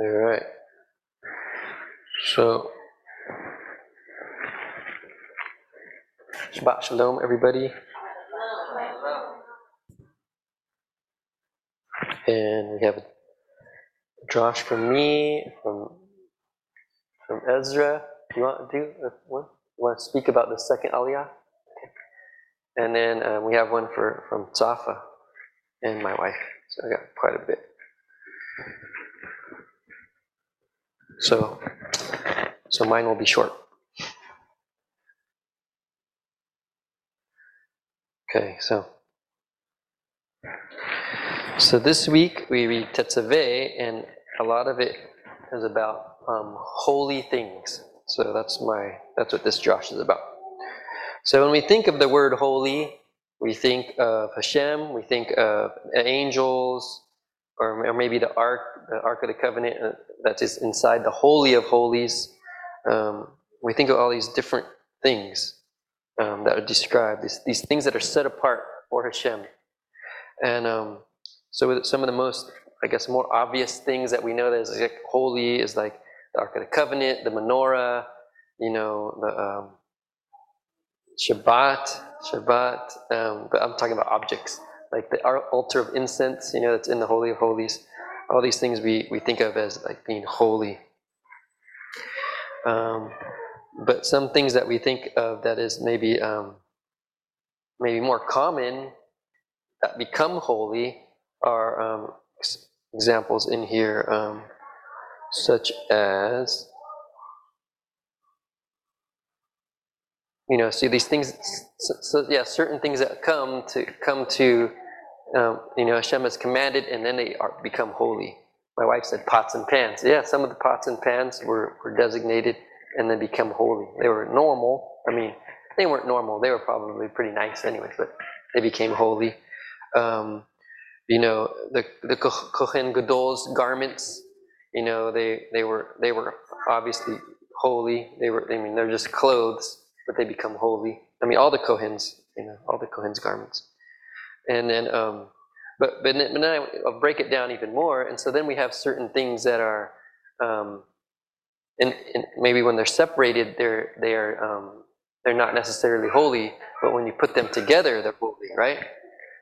All right. So, Shabbat Shalom, everybody. And we have drash from me, from from Ezra. You want to do one? You want to speak about the second Aliyah? And then um, we have one for from Safa and my wife. So I got quite a bit. So, so mine will be short. Okay, so so this week we read Tetzaveh, and a lot of it is about um, holy things. So that's my that's what this drash is about. So when we think of the word holy, we think of Hashem, we think of angels, or, or maybe the Ark, the Ark of the Covenant uh, that is inside the Holy of Holies. Um, we think of all these different things um, that are described, these, these things that are set apart for Hashem. And um, so with some of the most, I guess, more obvious things that we know that is like holy is like the Ark of the Covenant, the menorah, you know, the um, Shabbat, Shabbat. Um, but I'm talking about objects like the altar of incense, you know, that's in the Holy of Holies. All these things we, we think of as like being holy. Um, but some things that we think of that is maybe um, maybe more common that become holy are um, examples in here, um, such as you know, see these things. So, so, yeah, certain things that come to come to um, you know Hashem has commanded, and then they are, become holy. My wife said pots and pans. Yeah, some of the pots and pans were, were designated and then become holy. They were normal. I mean, they weren't normal. They were probably pretty nice anyway, but they became holy. Um, you know, the the Kohen Gadol's garments. You know, they they were they were obviously holy. They were. I mean, they're just clothes, but they become holy. I mean, all the Kohens. You know, all the Kohen's garments. And then, um, but but then, then I'll break it down even more. And so then we have certain things that are. Um, and, and, maybe when they're separated, they're they are um, they're not necessarily holy, but when you put them together, they're holy, right?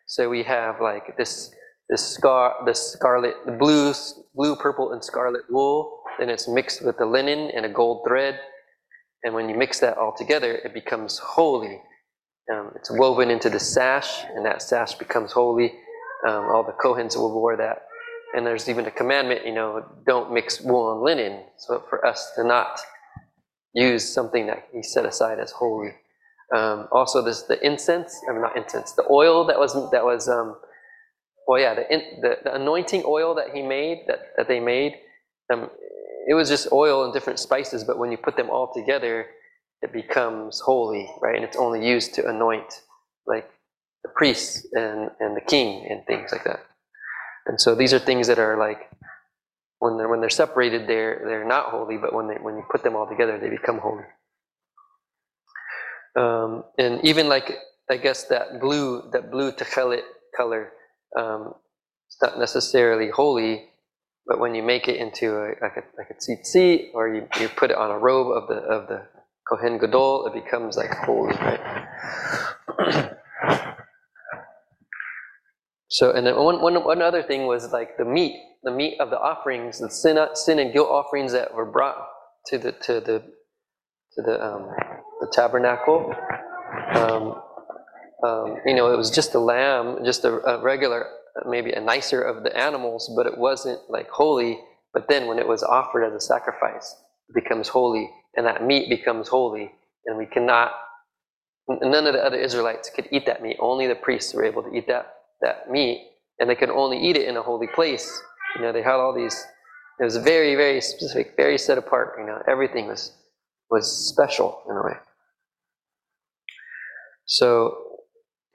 So we have like this this scar the scarlet the blue blue purple and scarlet wool, then it's mixed with the linen and a gold thread, and when you mix that all together, it becomes holy. Um, it's woven into the sash, and that sash becomes holy. Um, all the Kohens will wear that and there's even a commandment, you know, don't mix wool and linen. So for us to not use something that he set aside as holy. Um, also, this the incense. I mean, not incense. The oil that was that was. Um, well, yeah, the, in, the, the anointing oil that he made that that they made. Um, it was just oil and different spices, but when you put them all together, it becomes holy, right? And it's only used to anoint, like the priests and and the king and things like that. And so these are things that are like when they're when they're separated, they're they're not holy, but when they when you put them all together, they become holy. Um, and even like I guess that blue that blue techelet color, um, it's not necessarily holy, but when you make it into a, like a like a tzitzit, or you, you put it on a robe of the of the kohen gadol, it becomes like holy, right? So, and then one, one, one other thing was like the meat, the meat of the offerings, the sin, sin and guilt offerings that were brought to the to the to the um, the tabernacle. Um, um, you know, it was just a lamb, just a, a, regular, maybe a nicer of the animals, but it wasn't like holy. But then when it was offered as a sacrifice, it becomes holy, and that meat becomes holy, and we cannot. None of the other Israelites could eat that meat. Only the priests were able to eat that that meat, and they could only eat it in a holy place. You know, they had all these. It was very, very specific, very set apart. You know, everything was was special in a way. So,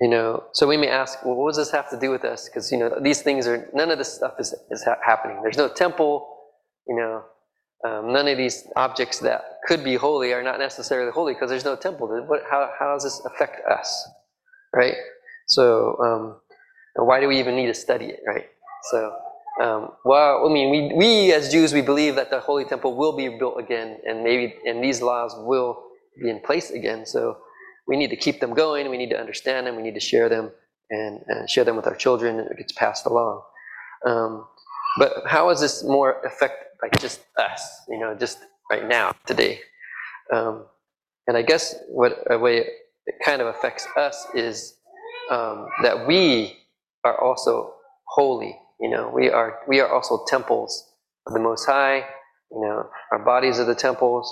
you know, so we may ask, well, what does this have to do with us? Because you know, these things are none of this stuff is is ha- happening. There's no temple. You know, um, none of these objects that could be holy are not necessarily holy because there's no temple. What, how, how does this affect us, right? So um, why do we even need to study it, right? So um, well, I mean, we, we as Jews, we believe that the Holy Temple will be built again, and maybe and these laws will be in place again. So we need to keep them going. We need to understand them. We need to share them and, and share them with our children, and it gets passed along. Um, but how does this more affect like just us? You know, just right now, today. Um, and I guess what a way it kind of affects us is um, that we are also holy you know, we are we are also temples of the Most High. You know, our bodies are the temples,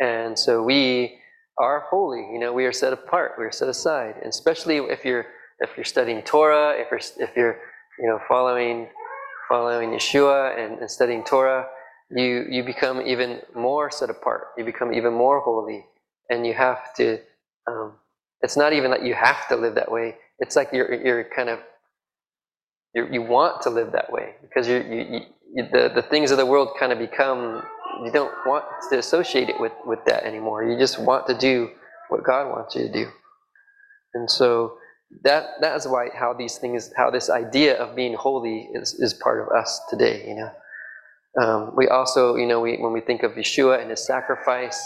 and so we are holy. You know, we are set apart. We are set aside, and especially if you're if you're studying Torah, if you're if you're you know following following Yeshua and, and studying Torah, you you become even more set apart. You become even more holy, and you have to. Um, it's not even that you have to live that way. It's like you're you're kind of you, you want to live that way because you, you, you, the, the things of the world kind of become, you don't want to associate it with, with that anymore. You just want to do what God wants you to do. And so that, that is why how these things, how this idea of being holy is, is part of us today, you know. Um, we also, you know, we, when we think of Yeshua and his sacrifice,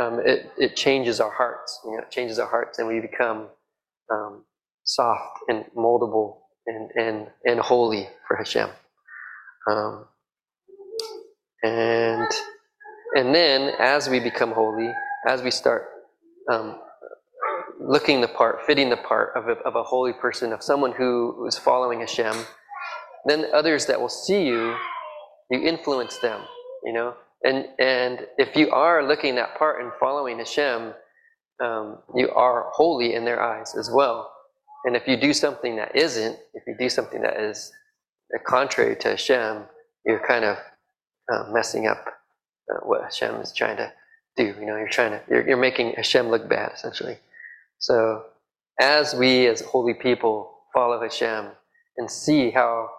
um, it, it changes our hearts. You know, it changes our hearts, and we become um, soft and moldable and, and, and holy for Hashem. Um, and, and then as we become holy, as we start um, looking the part, fitting the part of a, of a holy person, of someone who is following Hashem, then others that will see you, you influence them, you know? And, and if you are looking that part and following Hashem, um, you are holy in their eyes as well. And if you do something that isn't, if you do something that is contrary to Hashem, you're kind of uh, messing up uh, what Hashem is trying to do. You know, you're trying to, you're, you're making Hashem look bad, essentially. So, as we as holy people follow Hashem and see how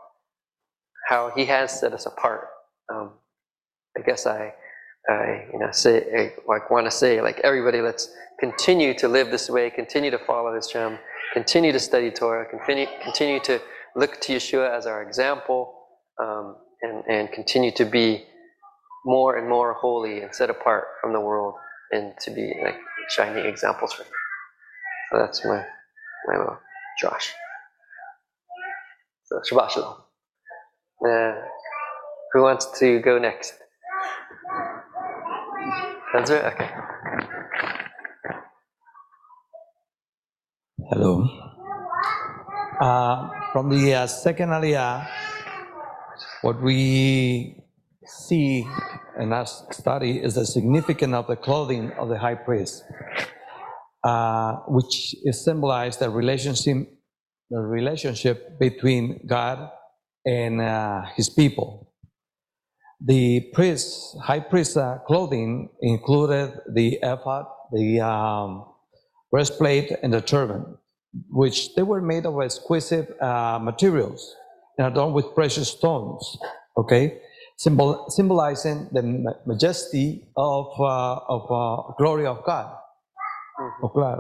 how He has set us apart, um, I guess I, I you know say I, like want to say like everybody, let's continue to live this way, continue to follow His Hashem, continue to study Torah, continue, continue to look to Yeshua as our example, um, and, and continue to be more and more holy and set apart from the world and to be like shining examples for them. So that's my, my little drash. So Shabbat Shalom. Uh, who wants to go next? That's it? Okay. Hello. Uh, from the uh, second aliyah, what we see in our study is the significance of the clothing of the high priest, uh, which is symbolized the relationship, the relationship between God and uh, His people. The priest, high priest uh, clothing included the ephod, the um, breastplate, and the turban, which they were made of exquisite uh, materials and adorned with precious stones, okay? Symbol, symbolizing the majesty of, uh, of uh, glory of God. Mm-hmm.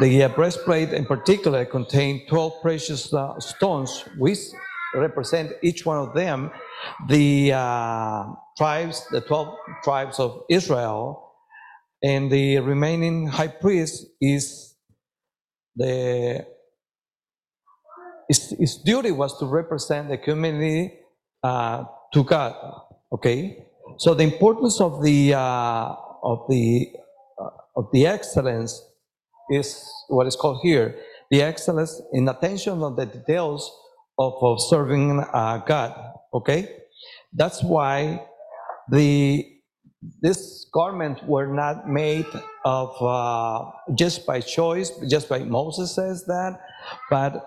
The uh, breastplate in particular contained 12 precious uh, stones, which represent each one of them the uh, tribes, the 12 tribes of Israel, and the remaining high priest is the his, his duty was to represent the community uh, to God. Okay, so the importance of the uh, of the uh, of the excellence is what is called here the excellence in attention on the details of, of serving uh, God. Okay, that's why the these garments were not made of uh, just by choice, just by Moses says that, but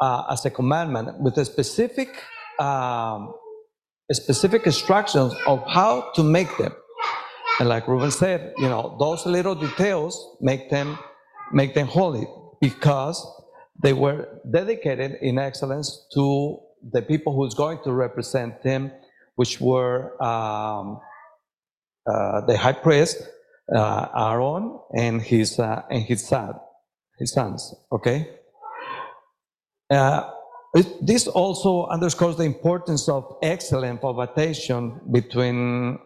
uh, as a commandment with a specific um, specific instructions of how to make them. And like Ruben said, you know, those little details make them make them holy because they were dedicated in excellence to the people who's going to represent them, which were um, uh, the high priest uh, Aaron and his uh, and his son, his sons. Okay. It- This also underscores the importance of excellent invitation between,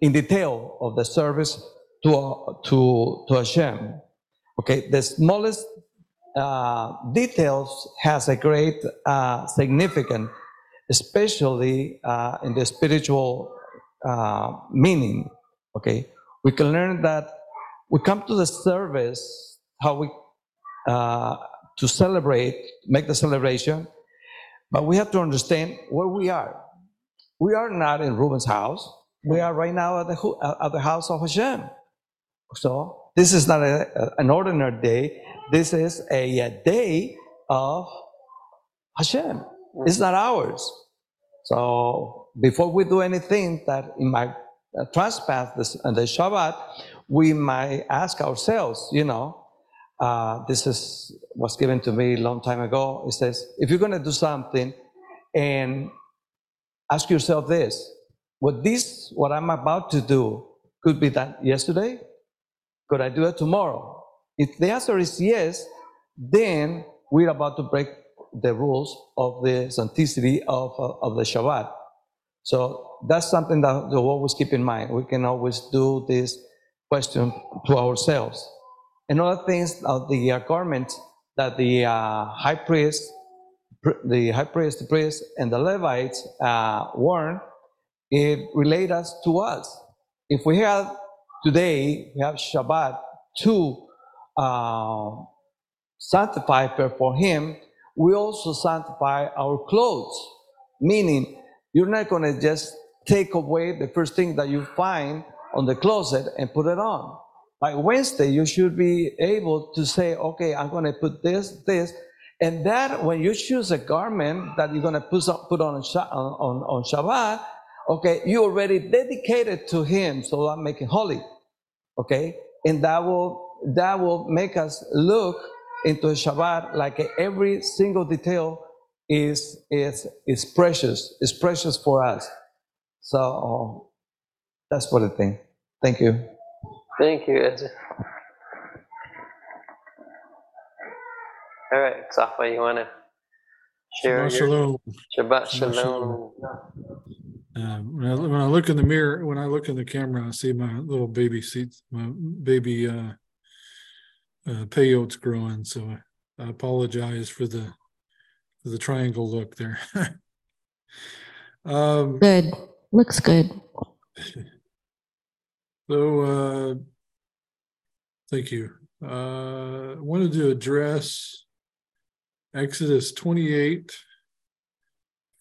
in detail of the service to, to, to Hashem. Okay, the smallest uh, details has a great uh, significance, especially uh, in the spiritual uh, meaning. Okay, we can learn that we come to the service how we uh, to celebrate, make the celebration, but we have to understand where we are. We are not in Reuben's house. We are right now at the at the house of Hashem. So this is not a, an ordinary day. This is a, a day of Hashem. It's not ours. So before we do anything that in my uh, trespass this, uh, the Shabbat, we might ask ourselves, you know, uh, this is was given to me a long time ago. It says, if you're going to do something, and ask yourself this: Would this, what I'm about to do, could be done yesterday? Could I do it tomorrow? If the answer is yes, then we're about to break the rules of the sanctity of, uh, of the Shabbat. So that's something that we always keep in mind. We can always do this question to ourselves. Another things of the uh, garments that the uh, high priest, pr- the high priest, the priest, and the Levites uh, worn, it relates us to us. If we have today, we have Shabbat to uh, sanctify for Him, we also sanctify our clothes. Meaning, you're not going to just take away the first thing that you find on the closet and put it on. By Wednesday, you should be able to say, okay, I'm going to put this, this. And that, when you choose a garment that you're going to put on, put on, on, on Shabbat, okay, you already dedicated to Him, so make it holy. Okay? And that will, that will make us look into a Shabbat like every single detail is, is, is precious, is precious for us. So that's what I think. Thank you. Thank you, Ezra. All right, Safa, you want to share Shabbat your shalom. Shabbat Shabbat Shalom? Uh, when, I, when I look in the mirror, when I look in the camera, I see my little baby seats, my baby uh, uh, peyotes growing. So I apologize for the for the triangle look there. um, Good. Looks good. so uh, thank you. Uh, I wanted to address Exodus 28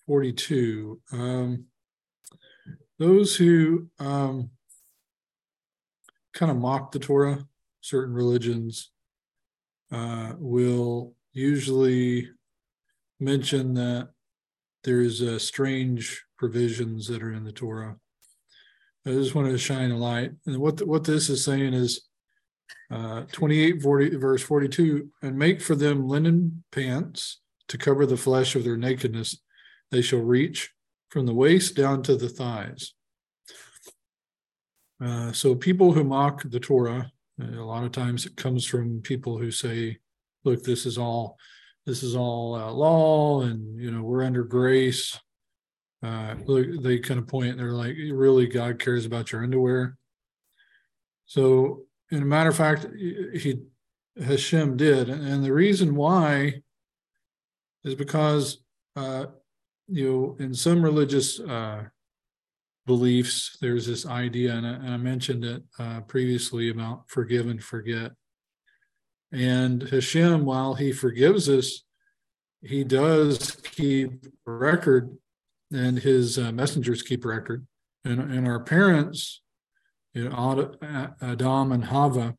42. Um, those who um, kind of mock the Torah, certain religions, uh, will usually mention that there's uh, strange provisions that are in the Torah. I just wanted to shine a light. And what what this is saying is uh, 28, 40, verse 42 and make for them linen pants to cover the flesh of their nakedness. They shall reach from the waist down to the thighs. Uh, so people who mock the Torah, a lot of times it comes from people who say, "Look, this is all, this is all uh, law, and you know we're under grace." Uh, look, they kind of point. They're like, "Really, God cares about your underwear?" So, in a matter of fact, he Hashem did, and the reason why is because uh, you know in some religious uh, beliefs there's this idea and I, and I mentioned it uh, previously about forgive and forget. And Hashem while he forgives us he does keep record and his uh, messengers keep record. And, and our parents you know Adam and Hava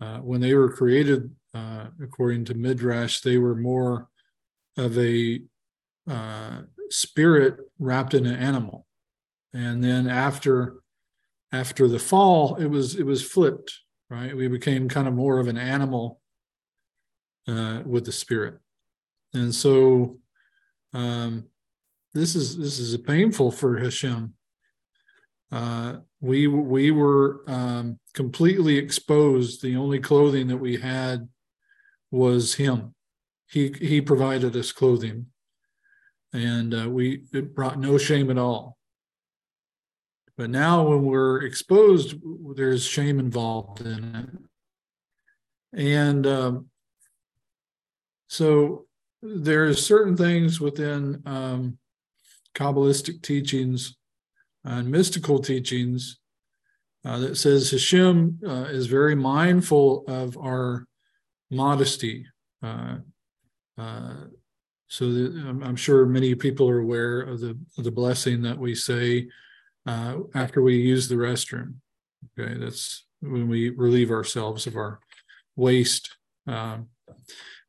uh, when they were created uh, according to Midrash they were more of a uh, spirit wrapped in an animal and then after after the fall it was it was flipped right? We became kind of more of an animal uh, with the spirit. And so um, this is this is painful for Hashem. Uh, we we were um, completely exposed. The only clothing that we had was him. He he provided us clothing. And uh, we, it brought no shame at all. But now when we're exposed, there's shame involved in it. And um, so there's certain things within um, Kabbalistic teachings and mystical teachings uh, that says Hashem uh, is very mindful of our modesty. Uh, uh, so I'm, I'm sure many people are aware of the of the blessing that we say uh, after we use the restroom. Okay, that's when we relieve ourselves of our waste. Um,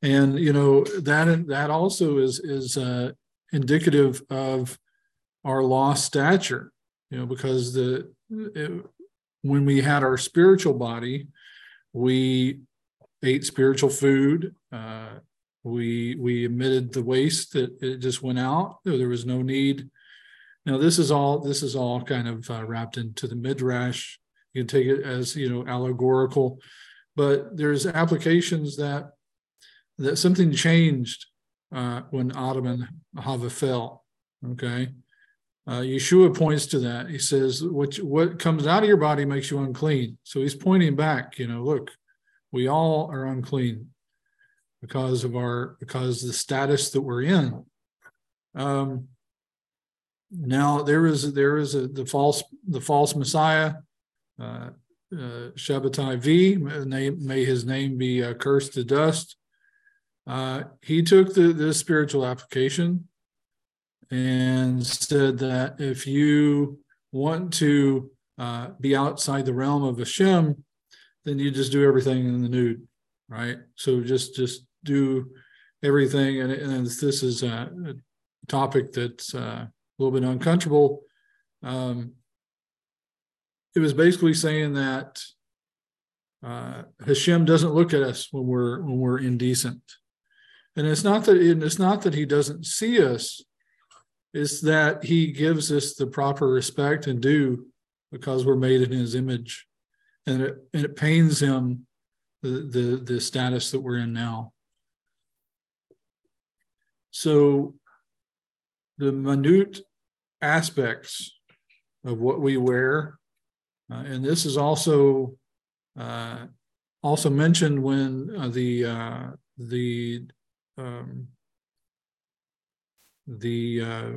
and you know that that also is is uh, indicative of our lost stature. You know, because the it, when we had our spiritual body, we ate spiritual food. Uh, we we emitted the waste that it just went out. There was no need. Now this is all this is all kind of uh, wrapped into the midrash. You can take it as you know allegorical, but there's applications that that something changed uh, when Adam and Hava fell. Okay, uh, Yeshua points to that. He says, "What what comes out of your body makes you unclean." So he's pointing back. You know, look, we all are unclean because of our because the status that we're in. Um, now there is there is a the false the false Messiah, uh, uh, Shabbatai Tzvi. May, may his name be uh, cursed to dust. Uh, he took the this spiritual application and said that if you want to uh, be outside the realm of Hashem, then you just do everything in the nude, right? So just just do everything, and, and this is a, topic that's uh, a little bit uncomfortable. Um, it was basically saying that uh, Hashem doesn't look at us when we're when we're indecent, and it's not that it's not that He doesn't see us is that he gives us the proper respect and due because we're made in his image. And it, and it pains him the, the the status that we're in now. So the minute aspects of what we wear uh, and this is also uh, also mentioned when uh, the uh, the um, the uh,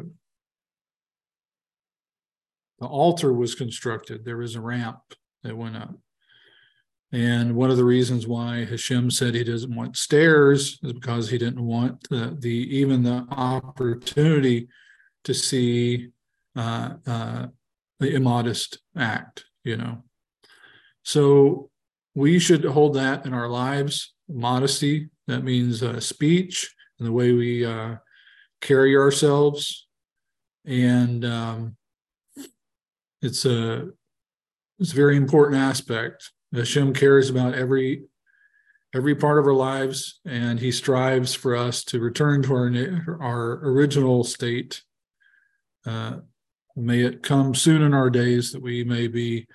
the altar was constructed. There was a ramp that went up. And one of the reasons why Hashem said he doesn't want stairs is because he didn't want the, the even the opportunity to see uh, uh, the immodest act, you know. So we should hold that in our lives. Modesty, that means uh, speech and the way we uh, carry ourselves and um, it's a it's a very important aspect hashem cares about every every part of our lives and he strives for us to return to our our original state uh, may it come soon in our days that we may be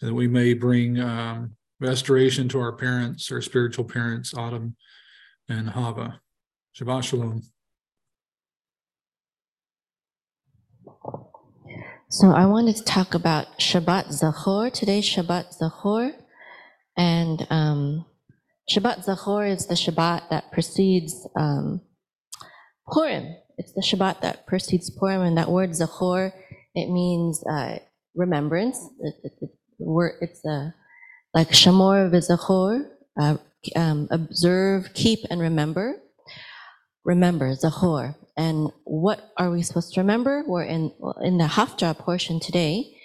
that we may bring um, restoration to our parents our spiritual parents Adam and Hava Shabbat Shalom So I wanted to talk about Shabbat Zachor. today. Shabbat Zachor. And um, Shabbat Zachor is the Shabbat that precedes um, Purim. It's the Shabbat that precedes Purim. And that word Zachor, it means uh, remembrance. It, it, it, it's a, like Shamor v'Zachor, uh, um, observe, keep, and remember. Remember, Zachor. And what are we supposed to remember? We're in in the Haftarah portion today.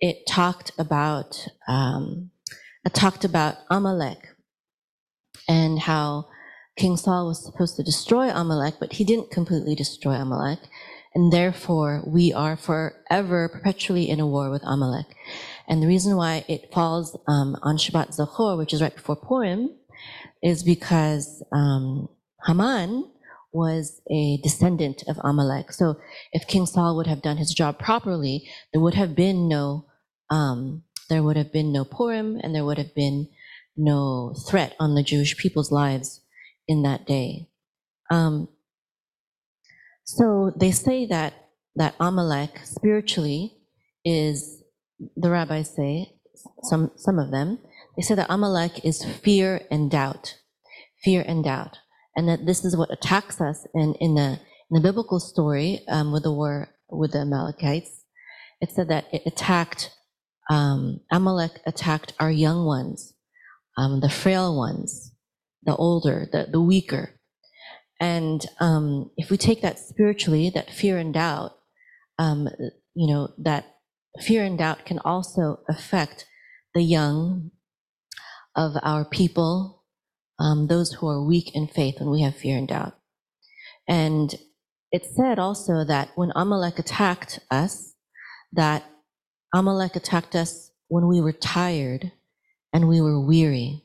It talked about um, it talked about Amalek and how King Saul was supposed to destroy Amalek, but he didn't completely destroy Amalek, and therefore we are forever perpetually in a war with Amalek. And the reason why it falls um, on Shabbat Zachor, which is right before Purim, is because um, Haman was a descendant of Amalek. So if King Saul would have done his job properly, there would have been no um, there would have been no Purim and there would have been no threat on the Jewish people's lives in that day. Um, So they say that that Amalek spiritually is the rabbis say some some of them they say that Amalek is fear and doubt, fear and doubt, and that this is what attacks us in in the in the biblical story um, with the war with the Amalekites. It said that it attacked um, Amalek attacked our young ones, um, the frail ones, the older, the the weaker. And um, if we take that spiritually, that fear and doubt, um, you know, that fear and doubt can also affect the young of our people, um, those who are weak in faith when we have fear and doubt. And it said also that when Amalek attacked us, that Amalek attacked us when we were tired and we were weary.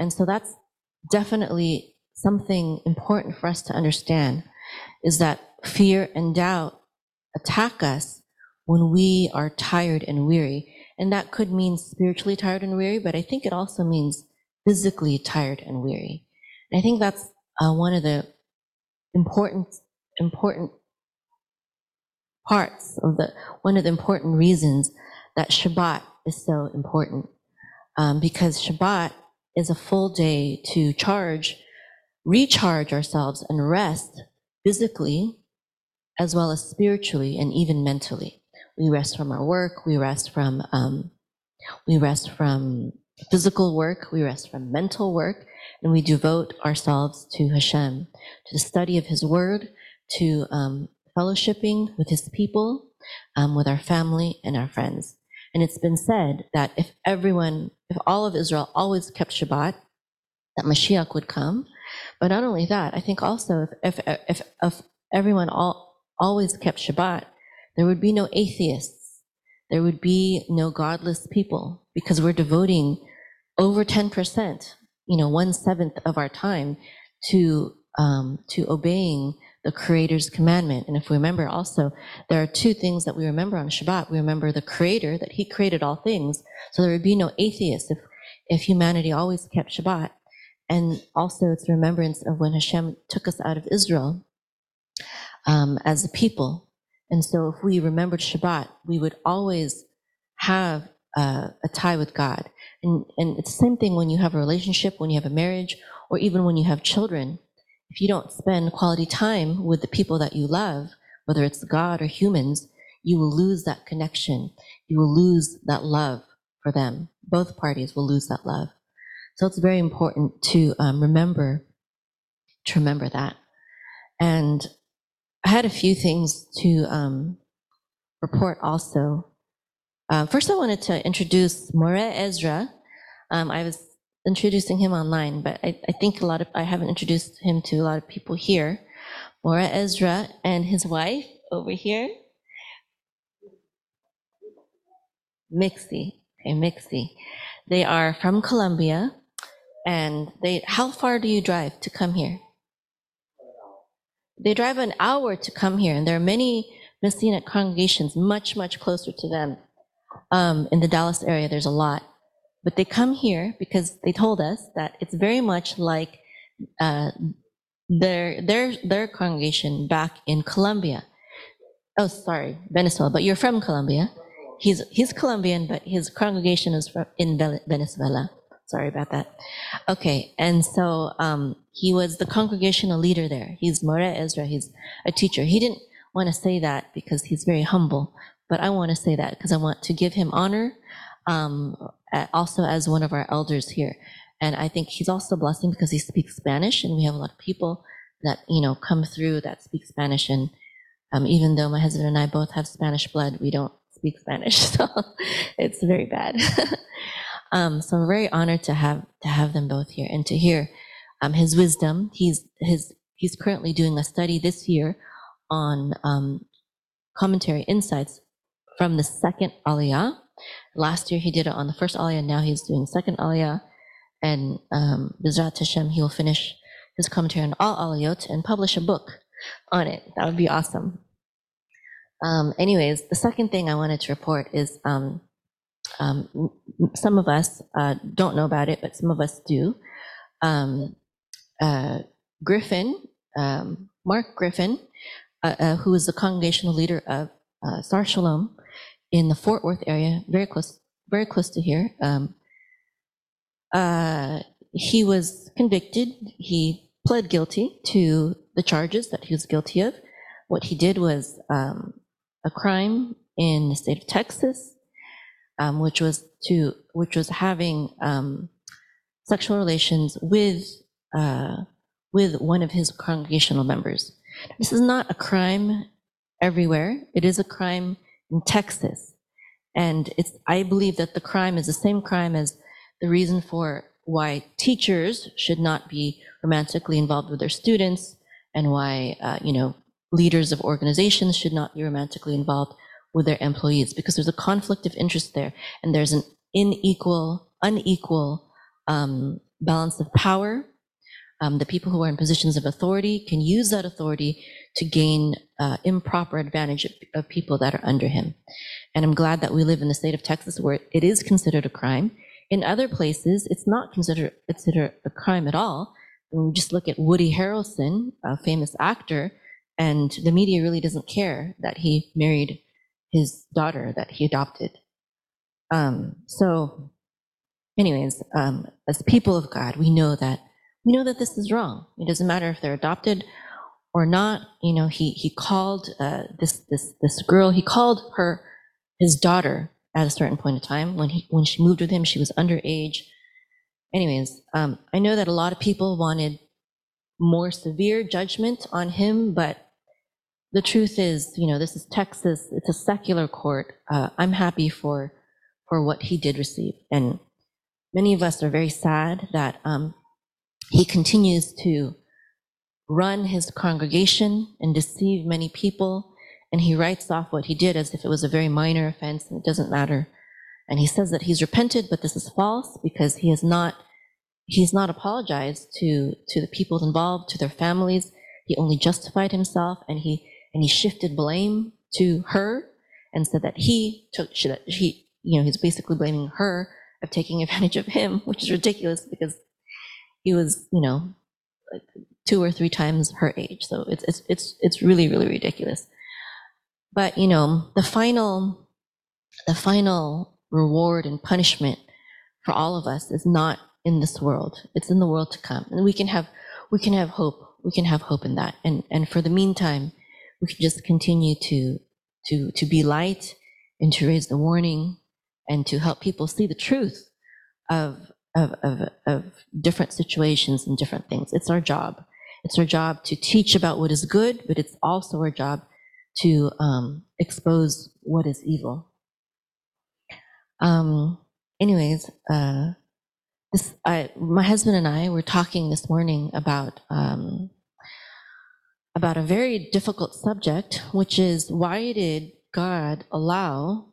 And so that's definitely something important for us to understand is that fear and doubt attack us when we are tired and weary. And that could mean spiritually tired and weary, but I think it also means physically tired and weary. And I think that's uh, one of the important, important parts of the, one of the important reasons that Shabbat is so important. Um, because Shabbat is a full day to charge, recharge ourselves and rest physically as well as spiritually and even mentally. We rest from our work, we rest from um, we rest from physical work, we rest from mental work, and we devote ourselves to Hashem, to the study of His Word, to um, fellowshipping with His people, um, with our family and our friends. And it's been said that if everyone, if all of Israel always kept Shabbat, that Mashiach would come. But not only that, I think also if if if, if everyone all always kept Shabbat, there would be no atheists. There would be no godless people because we're devoting over 10%, you know, one seventh of our time to, um, to obeying the creator's commandment. And if we remember also, there are two things that we remember on Shabbat. We remember the creator, that he created all things. So there would be no atheists if, if humanity always kept Shabbat. And also it's remembrance of when Hashem took us out of Israel um, as a people. And so if we remembered Shabbat, we would always have uh, a tie with God. And, and it's the same thing when you have a relationship, when you have a marriage, or even when you have children. If you don't spend quality time with the people that you love, whether it's God or humans, you will lose that connection. You will lose that love for them. Both parties will lose that love. So it's very important to um, remember, to remember that. And I had a few things to um, report also. Uh, first, I wanted to introduce More Ezra. Um, I was introducing him online, but I, I, think a lot of I haven't introduced him to a lot of people here. More Ezra and his wife over here, Mixie. Okay, Mixie. They are from Colombia, and they. How far do you drive to come here? They drive an hour to come here, and there are many Messianic congregations much, much closer to them. Um, in the Dallas area, there's a lot. But they come here because they told us that it's very much like uh, their, their, their congregation back in Colombia. Oh, sorry, Venezuela, but you're from Colombia. He's, he's Colombian, but his congregation is from, in Venezuela. Sorry about that. Okay, and so um, he was the congregational leader there. He's More Ezra. He's a teacher. He didn't want to say that because he's very humble, but I want to say that because I want to give him honor, um, also as one of our elders here. And I think he's also a blessing because he speaks Spanish, and we have a lot of people that you know come through that speak Spanish. And um, even though my husband and I both have Spanish blood, we don't speak Spanish, so it's very bad. Um, so I'm very honored to have to have them both here and to hear um, his wisdom. He's his he's currently doing a study this year on um, commentary insights from the second Aliyah. Last year he did it on the first Aliyah. Now he's doing second Aliyah, and um, Bizrat Hashem he'll finish his commentary on all Aliyot and publish a book on it. That would be awesome. Um, anyways, the second thing I wanted to report is um, um, some of us uh, don't know about it, but some of us do. Um, uh, Griffin, um, Mark Griffin, uh, uh, who is the congregational leader of uh, Sar Shalom in the Fort Worth area, very close, very close to here. Um, uh, he was convicted. He pled guilty to the charges that he was guilty of. What he did was um, a crime in the state of Texas, which was to which was having um, sexual relations with uh, with one of his congregational members. This is not a crime everywhere. It is a crime in Texas, and it's. I believe that the crime is the same crime as the reason for why teachers should not be romantically involved with their students, and why uh, you know leaders of organizations should not be romantically involved with their employees because there's a conflict of interest there and there's an unequal unequal um, balance of power. Um, the people who are in positions of authority can use that authority to gain uh, improper advantage of, of people that are under him. And i'm glad that we live in the state of texas where it is considered a crime. In other places it's not considered considered a crime at all. When we just look at woody harrelson a famous actor and the media really doesn't care that he married his daughter that he adopted. Um, so, anyways, um, as people of God, we know that we know that this is wrong. It doesn't matter if they're adopted or not. You know, he he called uh, this this this girl. He called her his daughter at a certain point in time when he when she moved with him. She was underage. Anyways, um, I know that a lot of people wanted more severe judgment on him, but the truth is, you know, this is Texas. It's a secular court. Uh, I'm happy for for what he did receive, and many of us are very sad that um, he continues to run his congregation and deceive many people. And he writes off what he did as if it was a very minor offense and it doesn't matter. And he says that he's repented, but this is false because he has not he's not apologized to to the people involved, to their families. He only justified himself and he and he shifted blame to her and said that he took that he you know he's basically blaming her of taking advantage of him which is ridiculous because he was you know like two or three times her age. So it's it's it's it's really really ridiculous. But you know the final the final reward and punishment for all of us is not in this world. It's in the world to come. And we can have we can have hope. We can have hope in that. And and for the meantime we can just continue to to to be light and to raise the warning and to help people see the truth of of of, of different situations and different things. It's our job. It's our job to teach about what is good, but it's also our job to um, expose what is evil. Um, anyways, uh, this I, my husband and I were talking this morning about um, about a very difficult subject, which is why did God allow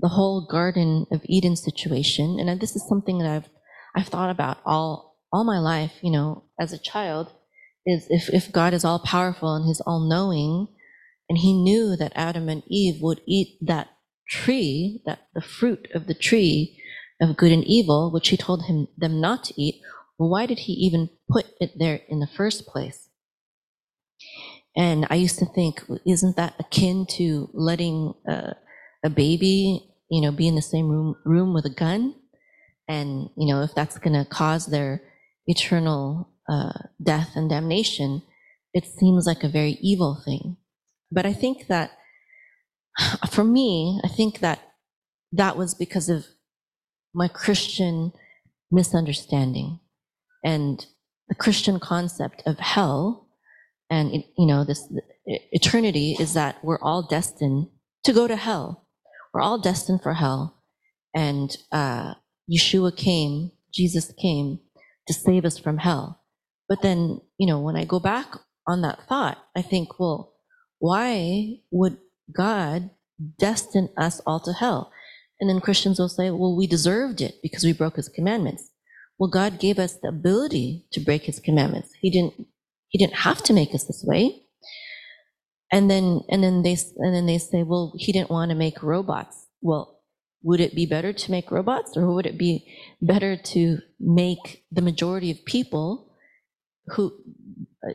the whole Garden of Eden situation? And uh, this is something that I've I've thought about all all my life. You know, as a child, is if if God is all powerful and He's all knowing, and He knew that Adam and Eve would eat that tree, that the fruit of the tree of good and evil, which He told him them not to eat. Why did He even put it there in the first place? And I used to think, isn't that akin to letting a baby, you know, be in the same room room with a gun? And you know, if that's going to cause their eternal uh, death and damnation, it seems like a very evil thing. But I think that, for me, I think that that was because of my Christian misunderstanding and the Christian concept of hell and you know this eternity is that we're all destined to go to hell. We're all destined for hell. And uh, yeshua came jesus came to save us from hell. But then you know when i go back on that thought i think well why would god destine us all to hell? And then christians will say well we deserved it because we broke his commandments. Well god gave us the ability to break his commandments. He didn't he didn't have to make us this way. And then, and then they, and then they say, well, he didn't want to make robots. Well, would it be better to make robots or would it be better to make the majority of people who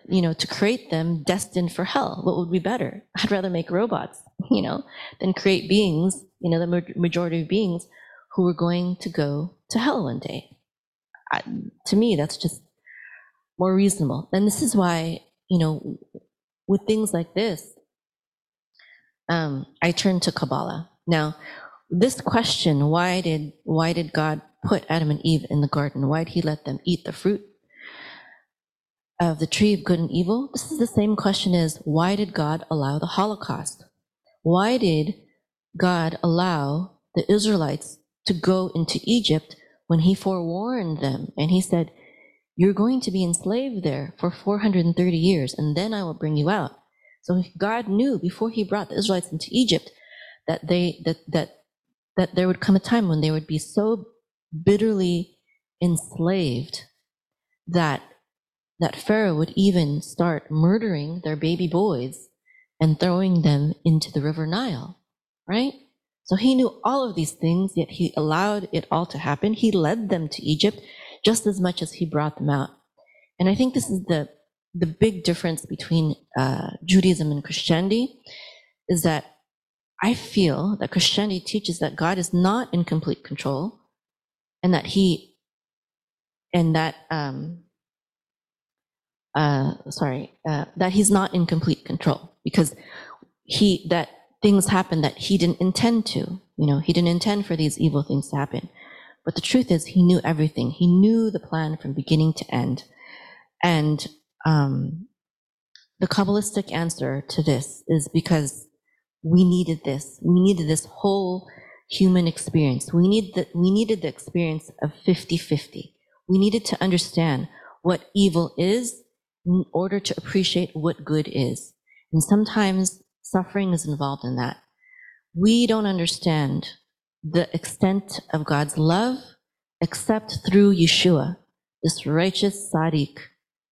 you know, to create them destined for hell. What would be better? I'd rather make robots, you know, than create beings, you know, the majority of beings who are going to go to hell one day. I, to me, that's just more reasonable. And this is why, you know, with things like this, um, I turn to Kabbalah. Now, this question, why did why did God put Adam and Eve in the garden? Why did he let them eat the fruit of the tree of good and evil? This is the same question as why did God allow the Holocaust? Why did God allow the Israelites to go into Egypt when he forewarned them and he said, You're going to be enslaved there for 430 years, and then I will bring you out. So God knew before he brought the Israelites into Egypt that they that that that there would come a time when they would be so bitterly enslaved that that Pharaoh would even start murdering their baby boys and throwing them into the river Nile, right? So he knew all of these things, yet he allowed it all to happen. He led them to Egypt just as much as he brought them out. And I think this is the the big difference between uh, Judaism and Christianity is that I feel that Christianity teaches that God is not in complete control, and that He, and that um, uh, sorry, uh, that He's not in complete control because He that things happen that He didn't intend to. You know, He didn't intend for these evil things to happen. But the truth is, He knew everything. He knew the plan from beginning to end, and um, the Kabbalistic answer to this is because we needed this. We needed this whole human experience. We need the, we needed the experience of 50-50. We needed to understand what evil is in order to appreciate what good is. And sometimes suffering is involved in that. We don't understand the extent of God's love except through Yeshua, this righteous Sadiq,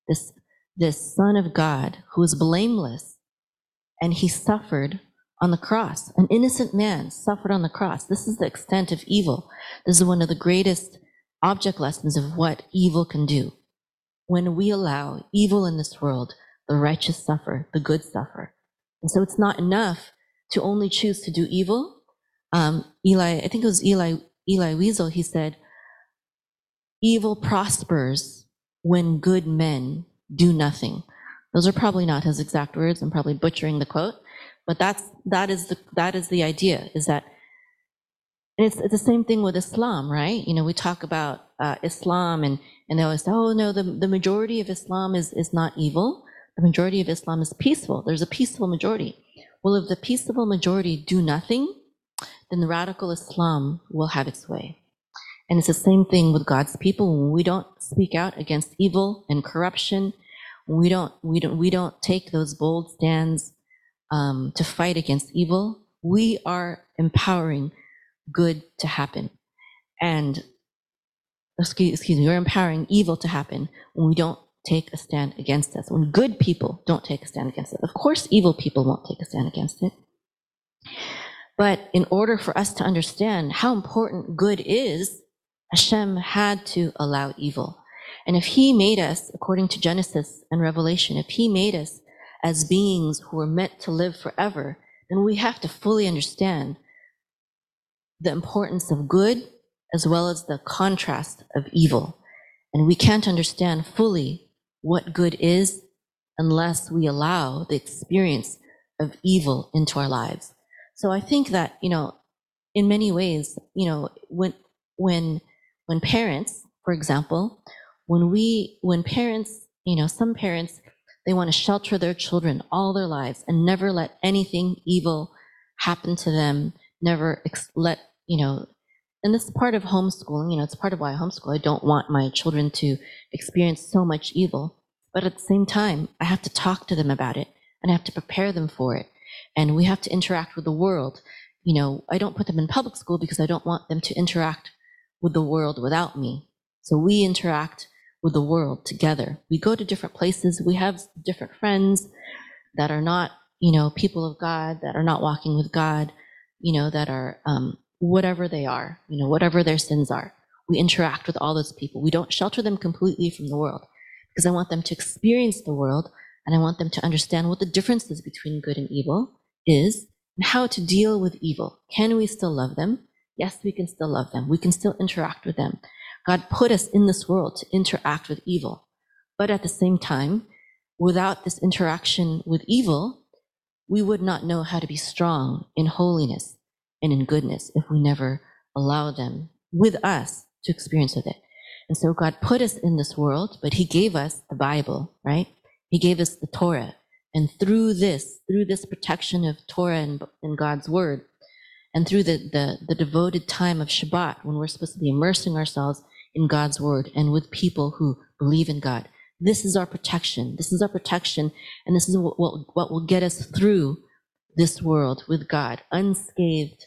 this this Son of God who is blameless, and he suffered on the cross. An innocent man suffered on the cross. This is the extent of evil. This is one of the greatest object lessons of what evil can do. When we allow evil in this world, the righteous suffer, the good suffer. And so it's not enough to only choose to do evil. Um, Elie, I think it was Elie, Elie Wiesel, he said, evil prospers when good men do nothing. Those are probably not his exact words. I'm probably butchering the quote, but that's that is the that is the idea. Is that it's, it's the same thing with Islam, right? You know, we talk about uh, Islam, and and they always say, oh no, the the majority of Islam is is not evil. The majority of Islam is peaceful. There's a peaceful majority. Well, if the peaceful majority do nothing, then radical Islam will have its way. And it's the same thing with God's people. When we don't speak out against evil and corruption we don't we don't we don't take those bold stands um, to fight against evil we are empowering good to happen and excuse, excuse me we're empowering evil to happen when we don't take a stand against us when good people don't take a stand against it of course evil people won't take a stand against it but in order for us to understand how important good is hashem had to allow evil and if he made us, according to Genesis and Revelation, if he made us as beings who were meant to live forever, then we have to fully understand the importance of good as well as the contrast of evil. And we can't understand fully what good is unless we allow the experience of evil into our lives. So I think that, you know, in many ways, you know, when when when parents, for example, when we when parents you know some parents they want to shelter their children all their lives and never let anything evil happen to them never ex- let you know and this is part of homeschooling you know it's part of why i homeschool. I don't want my children to experience so much evil but at the same time i have to talk to them about it and i have to prepare them for it and we have to interact with the world you know i don't put them in public school because i don't want them to interact with the world without me so we interact with the world together. We go to different places. We have different friends that are not, you know, people of God, that are not walking with God, you know, that are um, whatever they are, you know, whatever their sins are. We interact with all those people. We don't shelter them completely from the world because I want them to experience the world and I want them to understand what the difference is between good and evil is and how to deal with evil. Can we still love them? Yes, we can still love them. We can still interact with them. God put us in this world to interact with evil. But at the same time, without this interaction with evil, we would not know how to be strong in holiness and in goodness if we never allow them with us to experience with it. And so God put us in this world, but He gave us the Bible, right? He gave us the Torah. And through this, through this protection of Torah and, and God's word, and through the, the, the devoted time of Shabbat, when we're supposed to be immersing ourselves in God's word and with people who believe in God, this is our protection. This is our protection. And this is what, what, what will get us through this world with God, unscathed,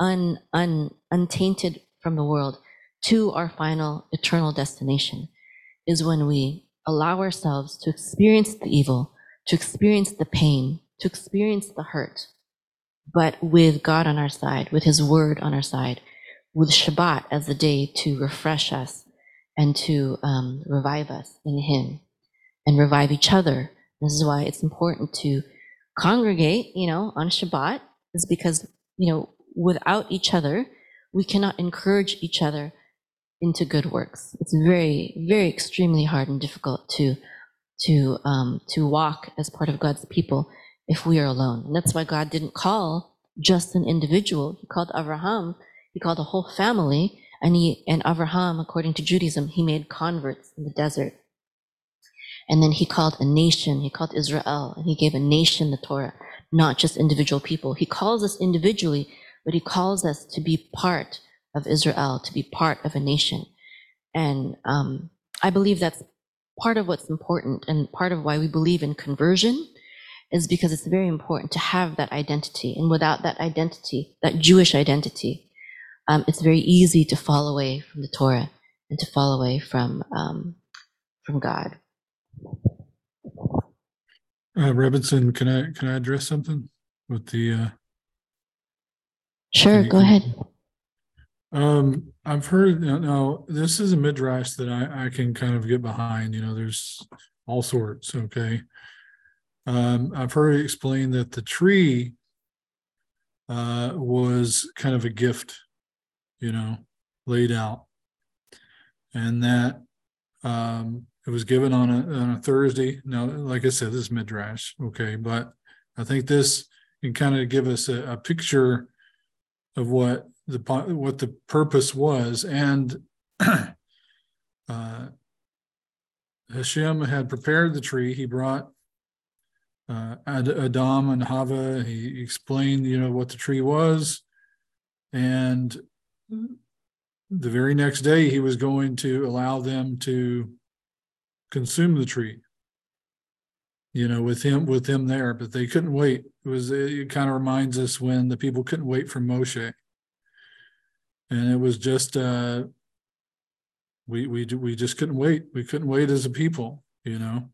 un, un, untainted from the world to our final eternal destination is when we allow ourselves to experience the evil, to experience the pain, to experience the hurt, but with God on our side, with His Word on our side, with Shabbat as the day to refresh us and to um, revive us in Him and revive each other. This is why it's important to congregate, you know, on Shabbat, is because, you know, without each other, we cannot encourage each other into good works. It's very, very extremely hard and difficult to to um, to walk as part of God's people if we are alone. And that's why God didn't call just an individual. He called Abraham. He called a whole family. And he and Abraham, according to Judaism, he made converts in the desert. And then he called a nation. He called Israel, and he gave a nation the Torah, not just individual people. He calls us individually, but he calls us to be part of Israel, to be part of a nation. And um, I believe that's part of what's important and part of why we believe in conversion is because it's very important to have that identity. And without that identity, that Jewish identity, um, it's very easy to fall away from the Torah and to fall away from um, from God. Uh, Robinson, can I, can I address something with the, uh, Sure, go ahead. Um, I've heard, now, now, this is a midrash that I, I can kind of get behind, you know, there's all sorts, okay? Um, I've heard it explained that the tree uh, was kind of a gift, you know, laid out. And that um, it was given on a, on a Thursday. Now, like I said, this is midrash, okay? But I think this can kind of give us a, a picture of what the what the purpose was. And uh, Hashem had prepared the tree. He brought uh, Ad- Adam and Hava. He explained you know what the tree was. And the very next day he was going to allow them to consume the tree you know with him with him there. But they couldn't wait. It was it kind of reminds us when the people couldn't wait for Moshe and it was just uh we we we just couldn't wait. We couldn't wait as a people you know?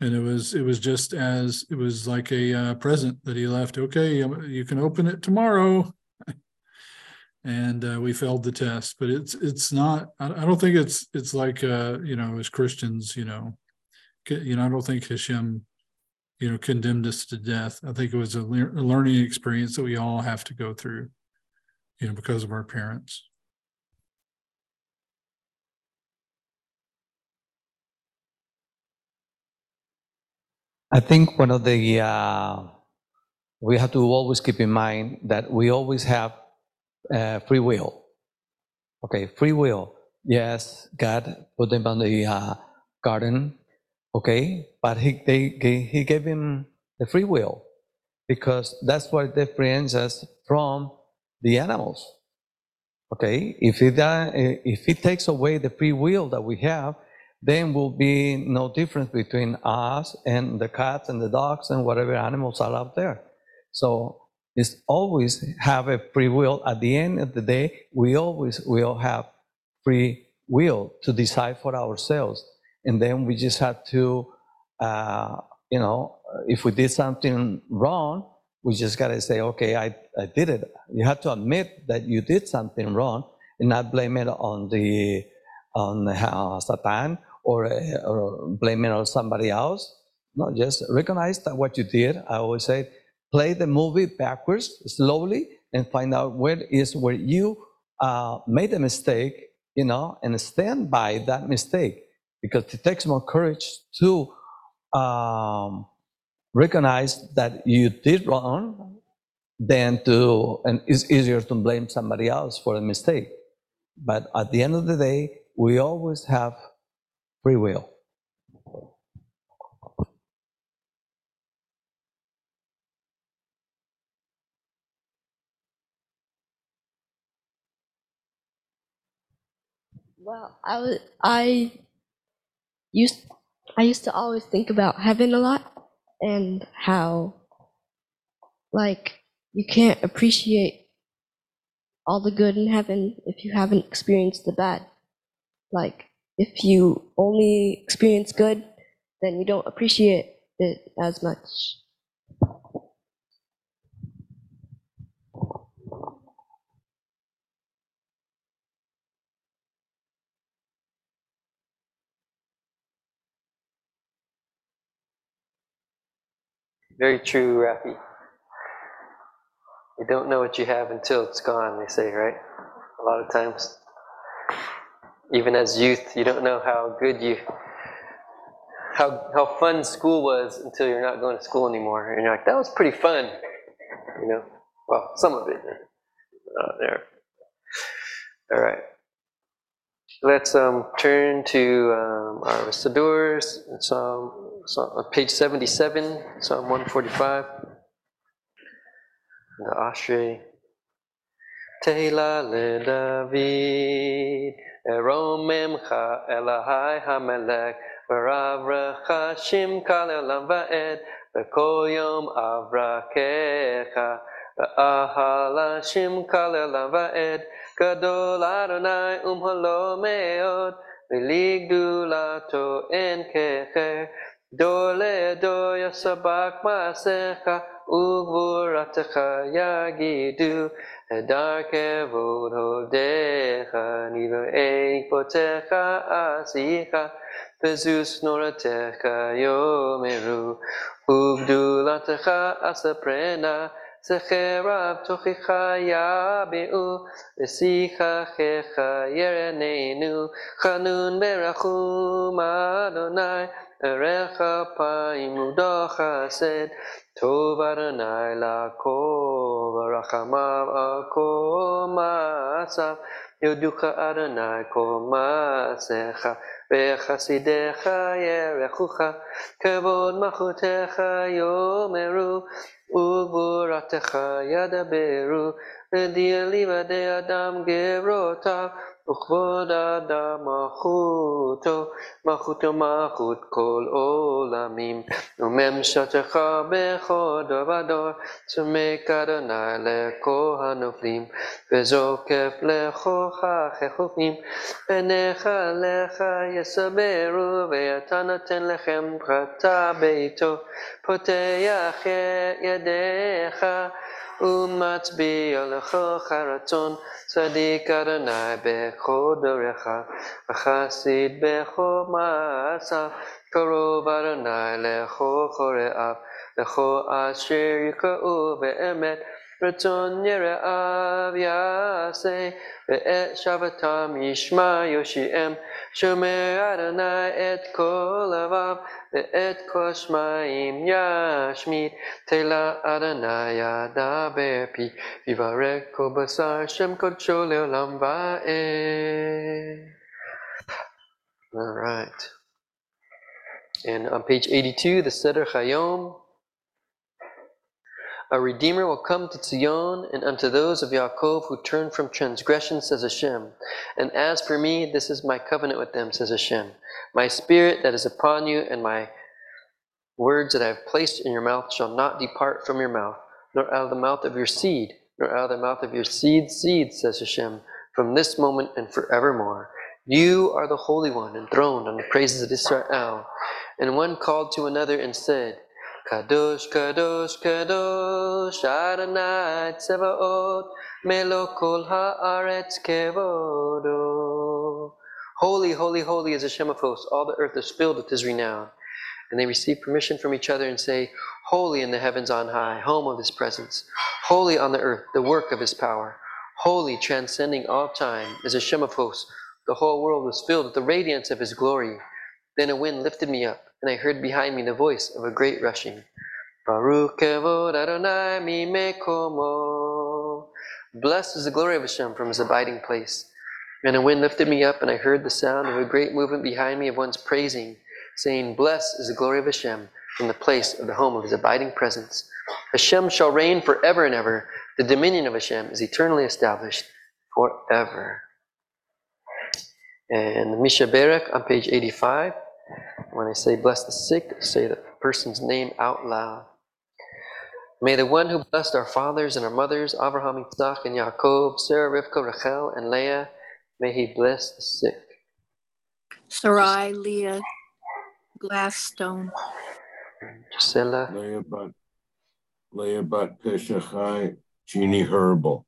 And it was it was just as it was like a uh, present that he left. Okay um, you can open it tomorrow. And uh, we failed the test. But it's it's not I, don't think it's it's like uh you know as christians you know you know i don't think hashem you know condemned us to death. I think it was a, le- a learning experience that we all have to go through you know, because of our parents. I think one of the, uh, we have to always keep in mind that we always have uh, free will. Okay, free will. Yes, God put them on the uh, garden, okay, but he, they, he gave him the free will because that's what differentiates us from the animals. Okay, if it, uh, if it takes away the free will that we have, then will be no difference between us and the cats and the dogs and whatever animals are out there. So it's always have a free will. At the end of the day, we always will have free will to decide for ourselves. And then we just have to, uh, you know, if we did something wrong, we just got to say, okay, I, I did it. You have to admit that you did something wrong and not blame it on the on uh, Satan or, uh, or blame it on somebody else. No, just recognize that what you did. I always say, play the movie backwards, slowly, and find out where is where you uh, made a mistake, you know, and stand by that mistake. Because it takes more courage to um, recognize that you did wrong than to, and it's easier to blame somebody else for a mistake. But at the end of the day, we always have free will. Well, I was I used I used to always think about heaven a lot and how like you can't appreciate all the good in heaven if you haven't experienced the bad. Like if you only experience good, then you don't appreciate it as much. Very true, Rafi. You don't know what you have until it's gone, they say, right? A lot of times. Even as youth, you don't know how good you, how, how fun school was until you're not going to school anymore. And you're like, that was pretty fun. You know? Well, some of it. Uh, there. All right. Let's um, turn to um, our recitadors, Psalm, Psalm, uh, page 77, Psalm 145. The Ashrei. Tehillah le David, Eromemcha Elahai HaMelech, V'ravrecha Shimka le'olam va'ed, V'kol yom avrakecha, V'ahala Shimka le'olam va'ed, Gadol Adonai umhalo meod, V'ligdulato en kecher, Dor le'dor yasabak ma'asecha, Ugvuratecha yagidu, Hedar kevod hodecha, Niva eipotecha asicha, Bezus noratecha yomeru, Ugdulatecha זכריו תוכיחיה באו, ושיחכך ירננו, חנון ברחום אדוני, ערך אפיים ודוח חסד, טוב אדוני לעקוב, רחמיו עקוב מעשיו, יודוך אדוני כל מעשיך. וחסידיך ירחוך, כבוד מלכותיך יאמרו, וגבורתך ידברו. V'di'eliva de adam gerotav, וכבוד אדם מלכותו, מלכותו מלכות כל עולמים, וממשלתך בכל דור ודור, צומק אדוני לכל הנופלים, וזוקף לכוחך חופים, פניך לך יסברו, ואתה נותן לכם פרטה ביתו, פותח ידיך, ומצביע לכוח הרצון, צדיק אדוני בכל דורך, וחסיד בכל מעשיו, קרוב אדוני לכל חוראיו, לכל אשר יקראו באמת, רצון יראיו יעשה, ואת שבתם ישמע יושיעם, שומר אדוני את כל לבב, ואת כל שמיים ישמיד, תהילה אדוני ידבר פי, ויברך כל בשר שם קודשו לעולם ועד. All right. And on page 82, the Seder Chayom, a Redeemer will come to Zion, and unto those of Yaakov who turn from transgression, says Hashem. And as for me, this is my covenant with them, says Hashem. My spirit that is upon you, and my words that I have placed in your mouth shall not depart from your mouth, nor out of the mouth of your seed, nor out of the mouth of your seed's seed, says Hashem, from this moment and forevermore. You are the Holy One, enthroned on the praises of Israel. And one called to another and said, Kadosh, Kadosh, Kadosh, Adonai Tzevaot, Melo kol haaretz kevodo. Holy, holy, holy is Hashem of hosts. All the earth is filled with his renown. And they receive permission from each other and say, Holy in the heavens on high, home of his presence. Holy on the earth, the work of his power. Holy, transcending all time, is Hashem of hosts. The whole world was filled with the radiance of his glory. Then a wind lifted me up, and I heard behind me the voice of a great rushing. Blessed is the glory of Hashem from his abiding place. And a wind lifted me up, and I heard the sound of a great movement behind me of ones praising, saying, Blessed is the glory of Hashem from the place of the home of his abiding presence. Hashem shall reign forever and ever. The dominion of Hashem is eternally established forever. And Mi Sheberach on page 85. When I say bless the sick, say the person's name out loud. May the one who blessed our fathers and our mothers, Abraham, Isaac, and Jacob, Sarah, Rivka, Rachel, and Leah, may he bless the sick. Sarai, Leah, Glassstone, Gisela, Leah Bat, Leah Bat Peshachai, Jeannie Herbal.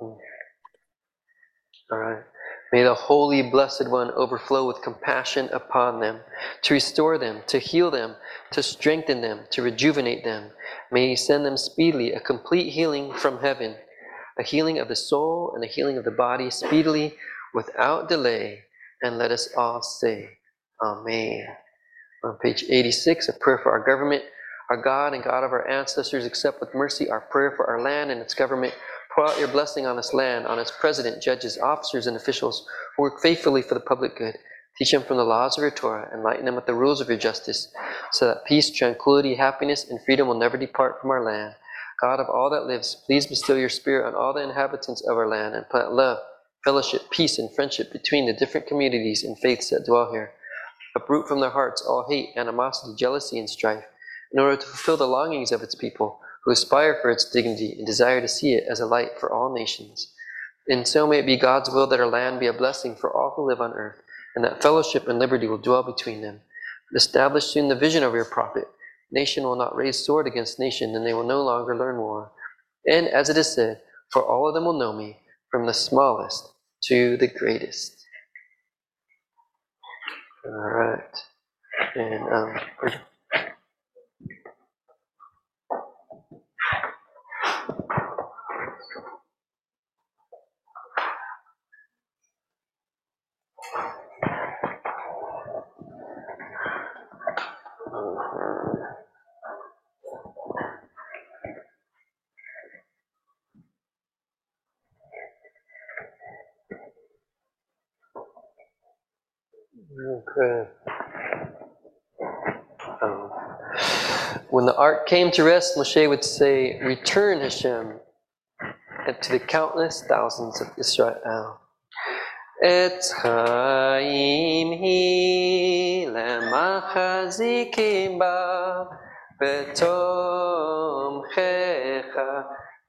all right. May the Holy Blessed One overflow with compassion upon them, to restore them, to heal them, to strengthen them, to rejuvenate them. May He send them speedily a complete healing from heaven, a healing of the soul and a healing of the body speedily, without delay. And let us all say, Amen. On page 86, a prayer for our government. Our God and God of our ancestors, accept with mercy our prayer for our land and its government. Pour out your blessing on this land, on its president, judges, officers, and officials who work faithfully for the public good. Teach them from the laws of your Torah, enlighten them with the rules of your justice, so that peace, tranquility, happiness, and freedom will never depart from our land. God of all that lives, please bestow your spirit on all the inhabitants of our land and plant love, fellowship, peace, and friendship between the different communities and faiths that dwell here. Uproot from their hearts all hate, animosity, jealousy, and strife, in order to fulfill the longings of its people who aspire for its dignity and desire to see it as a light for all nations. And so may it be God's will that our land be a blessing for all who live on earth, and that fellowship and liberty will dwell between them. Establish soon the vision of your prophet. Nation will not raise sword against nation, and they will no longer learn war. And as it is said, for all of them will know me, from the smallest to the greatest. All right. And um, Okay. Um, when the ark came to rest, Moshe would say, Return, Hashem, and to the countless thousands of Israel. Chaim hi lemachazikim ba betomchecha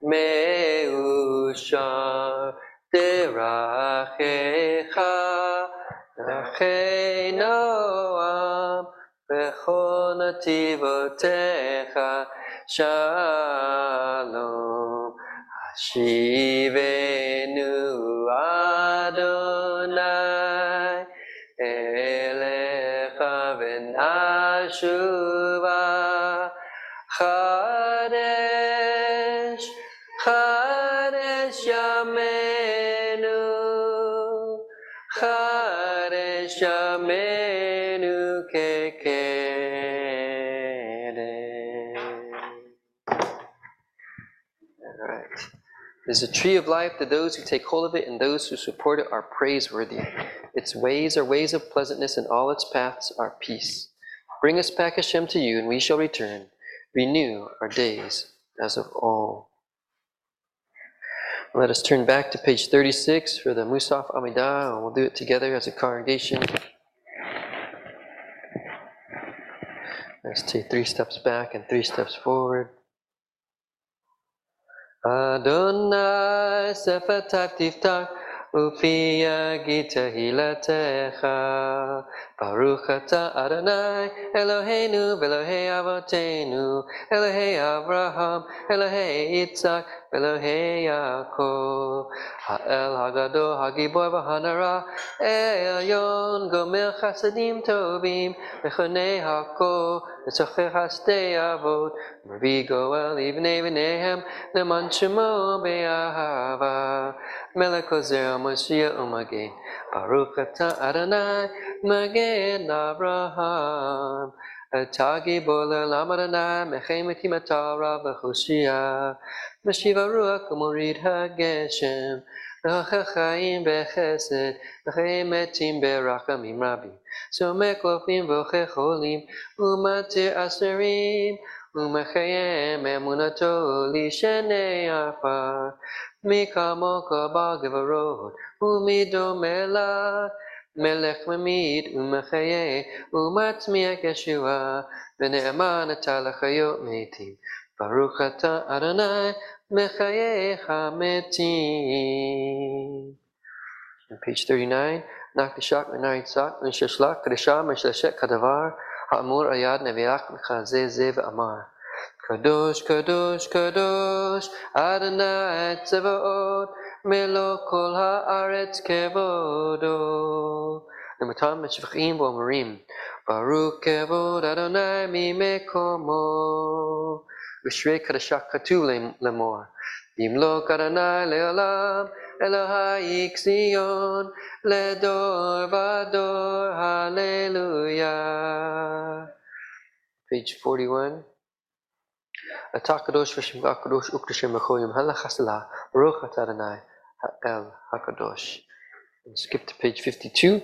meushar derachecha Achei Noam Bechol Nativotecha Shalom. Hashivenu Adonai Elecha V'nashuva There's a tree of life to those who take hold of it, and those who support it are praiseworthy. Its ways are ways of pleasantness, and all its paths are peace. Bring us back, Hashem, to you, and we shall return. Renew our days as of old. Let us turn back to page 36 for the Musaf Amidah, and we'll do it together as a congregation. Let's take three steps back and three steps forward. Adonai Sefer Tiftach Upi yagi tehilatecha. Baruch ata Adonai, Eloheinu, Elohei Avotenu, Elohei Abraham, Elohei Yitzhak, Elohei Yaakov. Ha'el Hagadol, Hagiboy V'Hanara, Elyon, Gomer Chasadim Tovim, Mechonei Hakol, Tzachech Hastei Avot, Mavi Goel, Ibnei V'nehem, Leman Melech Ozer, Moshiach Umagen, Baruch ata Adonai, Magen Abraham, Atagi Boler Lamadana, Mechemeti Matara V'Choshia, Meshiva HaGeshem, Chaim Bechesed, Metim Berachamim Rabbi, Somek Lofim V'Checholim, Umatir Aserim, Umechayem Emunato Lishenei Afar, Mikamo Kabagavarot, Umidom מלך ממית ומחיה ומצמיח ישועה ונאמן אתה לחיות מתים ברוך אתה אדוני מחיה המתים. On page 39, נקדשק ונריצק ונששלק קדשה משלשת כדבר האמור על יד נביאך מחזה זה ואמר קדוש קדוש קדוש אדוני צבאות מלוא כל הארץ כבודו. למתם משפחים ואומרים, ברוך כבוד אדוני ממקומו. ושרי קדשה כתוב לאמור, ימלוך אדוני לעולם, Elohai Xion, Ledor Vador, Hallelujah. Page 41. Atakadosh v'shem akadosh ukdashem achoyim halachasala rochat Adonai ha'el hakadosh. Skip to page 52.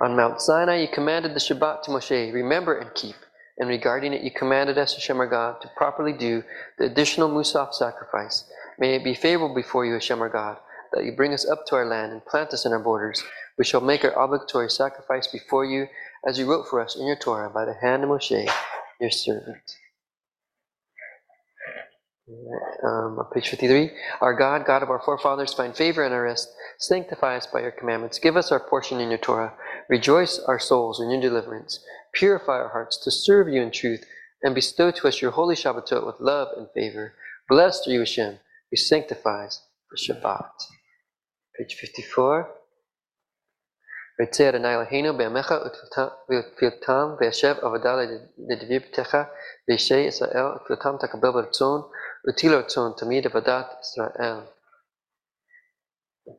On Mount Sinai, you commanded the Shabbat to Moshe, remember and keep. And regarding it, you commanded us, Hashem our God, to properly do the additional Musaf sacrifice. May it be favorable before you, Hashem our God, that you bring us up to our land and plant us in our borders. We shall make our obligatory sacrifice before you, as you wrote for us in your Torah by the hand of Moshe, your servant. Um, page 53, our God, God of our forefathers, find favor in our rest. Sanctify us by your commandments. Give us our portion in your Torah. Rejoice our souls in your deliverance. Purify our hearts to serve you in truth, and bestow to us your holy Shabbatot with love and favor. Blessed are you, Hashem, who sanctifies the Shabbat. Page 54. ויצא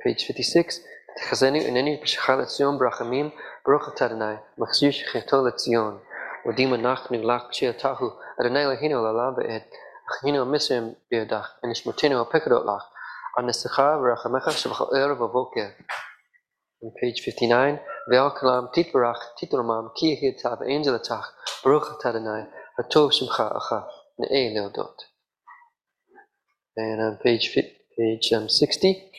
page 56 תחזינו הנני בשבילך לציון ברחמים ברוך אתה אדוני מחזיר שכנתו לציון מודים אנחנו לך כשאתהו אדוני אלוהינו לעולם ועד אחינו המצרים בידך ונשמותינו הפקדות לך על נשך ורחמך שבכל ערב ובוקר on page 59, Ve'al kalam titbarach titromam ki hitav angelatach baruch atadonai hatov shimcha acha ne'e leodot. And on page page um, 60,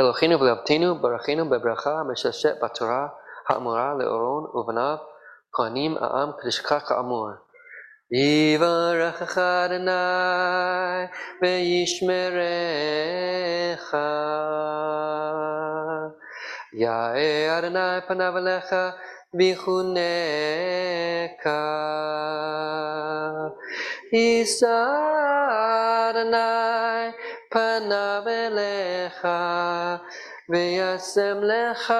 אלוהינו ורבתינו ברכינו בברכה המשרשרת בתורה האמורה לאורון ובניו כהנים העם כדשכה כאמור. יברכך אדוני וישמרך. יאה אדוני פניו אליך ויחונקה. יישא אדוני פניו אליך וישם לך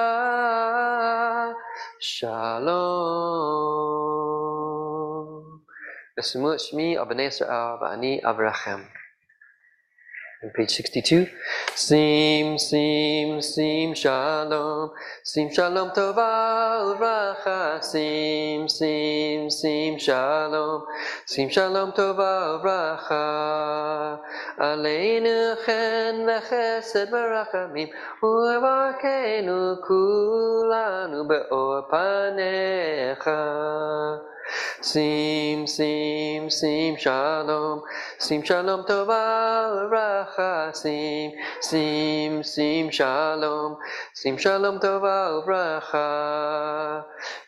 שלום. ושמו שמי על בני ישראל ואני אברכם. On page 62, Sim, Sim, Sim, Shalom, Sim, Shalom, Tova, Uvracha, Sim, Sim, Sim, Shalom, Sim, Shalom, Tova, Uvracha, Aleinu chen v'chesed v'rachamim, u'evakenu kulanu be'or panecha. Sim, sim, sim, shalom, sim, shalom, tova, racha, sim, sim, sim, shalom, sim, shalom, tova, racha.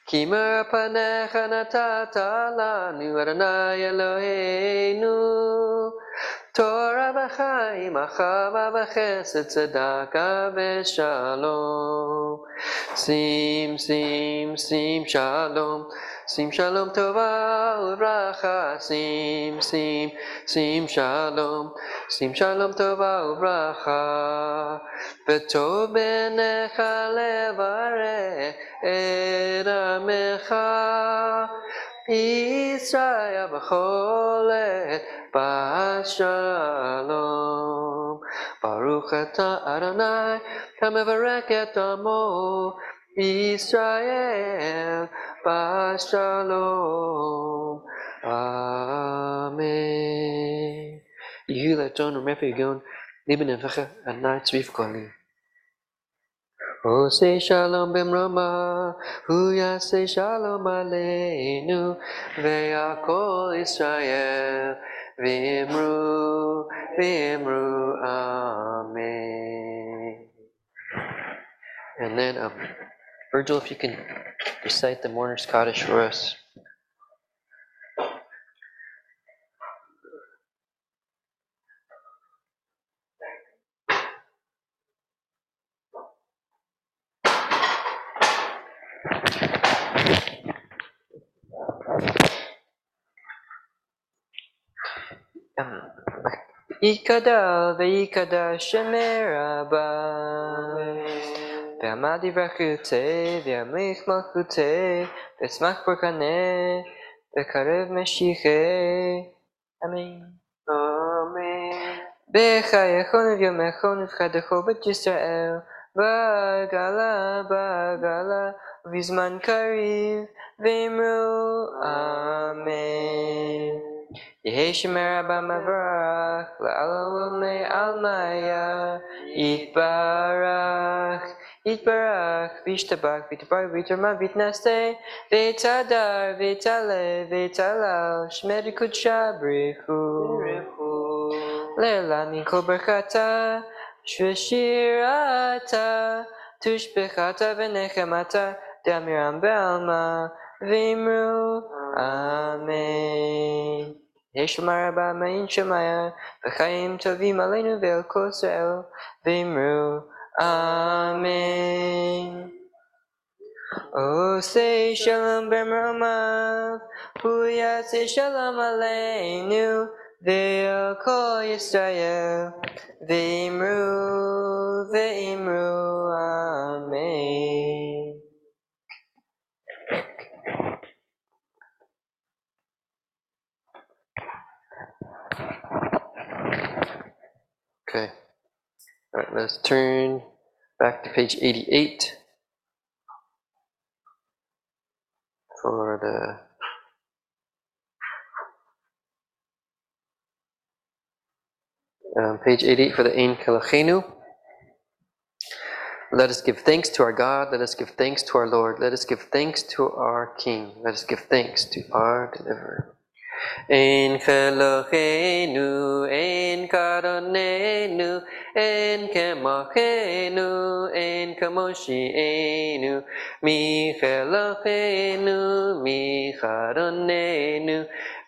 Kimer panecha natata lanu, Adonai Eloheinu, תורה וחיים, אחווה וחסד, צדקה ושלום. שים, שים, שים שלום. Sim Shalom Tova Uvracha Sim Sim Sim Shalom. Sim Shalom Tova Uvracha V'tov benecha levareh et er amecha. Yisrael b'cholet b'shalom Baruch atah Adonai, HaMevarek et Amo, Yisrael Shalom. Amen. You let on remember remember your own, Leben Nevecha, and night with calling. Ose shalom b'mrama, hu yase shalom aleinu, ve'akol Israel, v'imru, v'imru, amen. And then, amen. Virgil, if you can recite the Mourner's Kaddish for us. Um, ikada, the Ikada, Shemer ועמד יברכותי, וימליך מלכותי, ואשמח ברכנה, וקרב משיחי. אמן. אמן. בחייכון וביומכון ובחדכו בית ישראל, בעגלה, בעגלה, ובזמן קריב, ואמרו אמן. יהי שמר הבא מברך, לעלמי עלמיה, יתברך, יתברך, וישתבח, ויתברך, ויתרמה, ויתנשא, ויתהדר, ויתעלה, ויתהלל, שמי קודשה ברכו. לעילה מכל ברכתה, ושירתה, תושבחתה ונחמתה, דמירם בעלמא, ואמרו אמן. יש לומר רבה מעין שמיה, וחיים טובים עלינו ועל כל ישראל, ואמרו Amen. O say shalom b'mramav, Puya say shalom aleinu, Ve'el kol Yisrael, Ve'imru, Ve'imru, Amen. All right, let's turn back to page 88 for the um, page 88 for the Ein Keloheinu. Let us give thanks to our God. Let us give thanks to our Lord. Let us give thanks to our King. Let us give thanks to our Deliverer. En Eloheinu, en Karonenu, en Kemochenu, en Kamoshienu, Mi Eloheinu, mi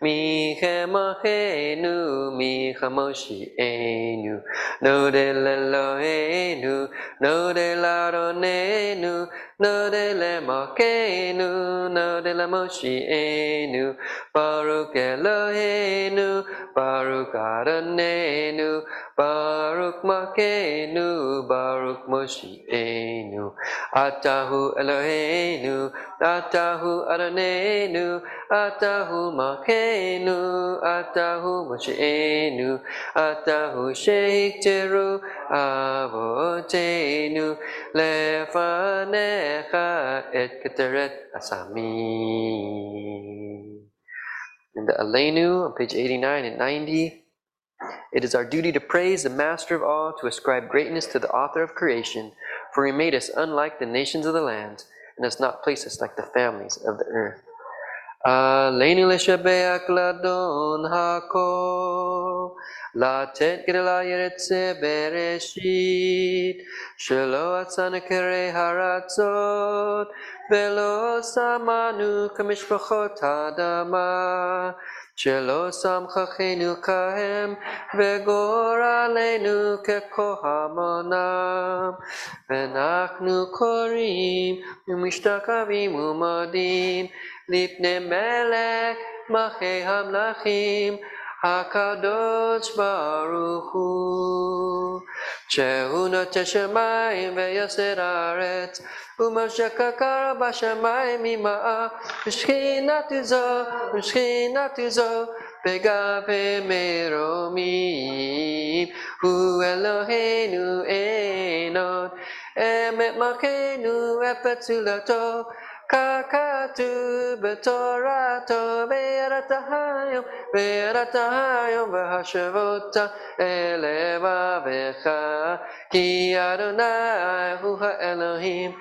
Karonenu, mi Kemochenu, mi Kamoshienu, no de Eloheinu, no de Laronenu, no de Lemokenu, no de Lemoshienu, Baruch Eloheinu, Baruch Adonenu, Baruch Makenu, Baruch Moshienu, Atahu Eloheinu, Atahu Adonenu, Atahu Makenu, Atahu Moshienu, Atahu Sheikteru, Avotenu, Lefanecha et Keteret Asami. In the Alenu on page 89 and 90, it is our duty to praise the Master of all, to ascribe greatness to the author of creation, for he made us unlike the nations of the land, and has not placed us like the families of the earth. עלינו לשבח לאדון הכל, לתת גדלה ירצה בראשית, שלא עצנו כרי הרצות, ולא שמנו כמשפחות האדמה. שלא שמחנו כהם וגורלנו ככהמונם ואנחנו קוראים ומשתחווים ומודים לפני מלך מלכי המלכים הקדוש ברוך הוא שהוא נוטה שמיים ויסר הארץ ומה שקקר בשמיים ממעל ושכינת זו ושכינת זו בגבי מרומים הוא אלוהינו אין עוד אמת מלכנו ופצולתו ככתוב בתורתו ויראת היום ויראת היום והשבותה אל לבביך כי אדוני הוא האלוהים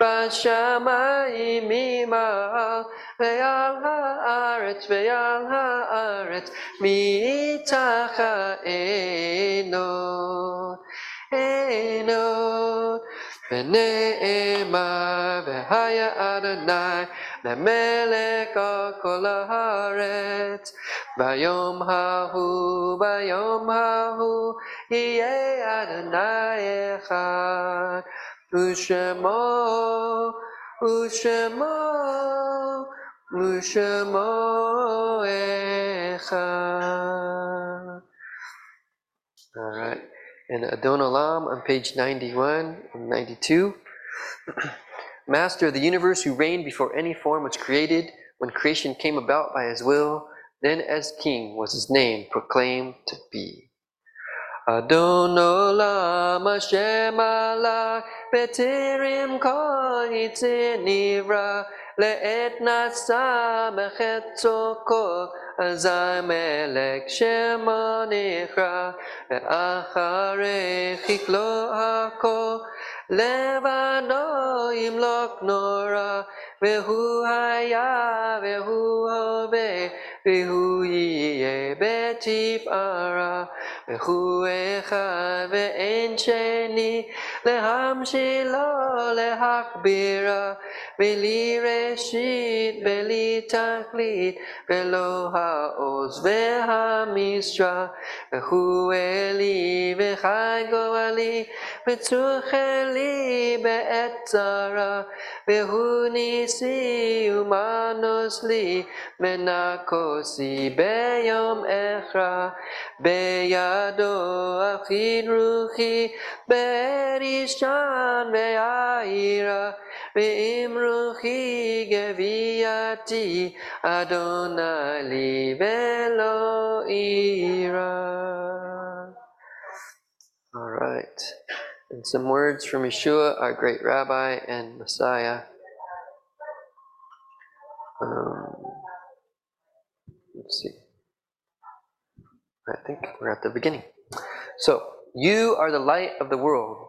בשמיים ממעל ועל הארץ ועל הארץ מתחת עינות עינות ונאמר והיה אדוני למלך על כל הארץ ביום ההוא ביום ההוא יהיה אדוני אחד ושמו ושמו ושמו אחד All right. And Adon Olam on page 91 and 92. Master of the universe who reigned before any form was created, when creation came about by his will, then as king was his name proclaimed to be. Adon Olam Hashem Alach B'tirim Kol Le'et Nasa Mechetzo Kol אזי מלך שמו נכרע, ואחרי חיכלו הכל, לבנו ימלוק נורא, והוא היה והוא הווה, והוא יהיה בתפארה, והוא אחד ואין שני, Lehamshila lehakbira veli reshit veli taklit veloha oz vehamistra vehueli vehaigovali vetzucheli beetzara vehunisi umanosli menakosi beyom echra beyado achin ruchi beri Ve'aira Geviati Ve'lo'ira All right. And some words from Yeshua, our great rabbi and Messiah. Um, let's see. I think we're at the beginning. So, you are the light of the world.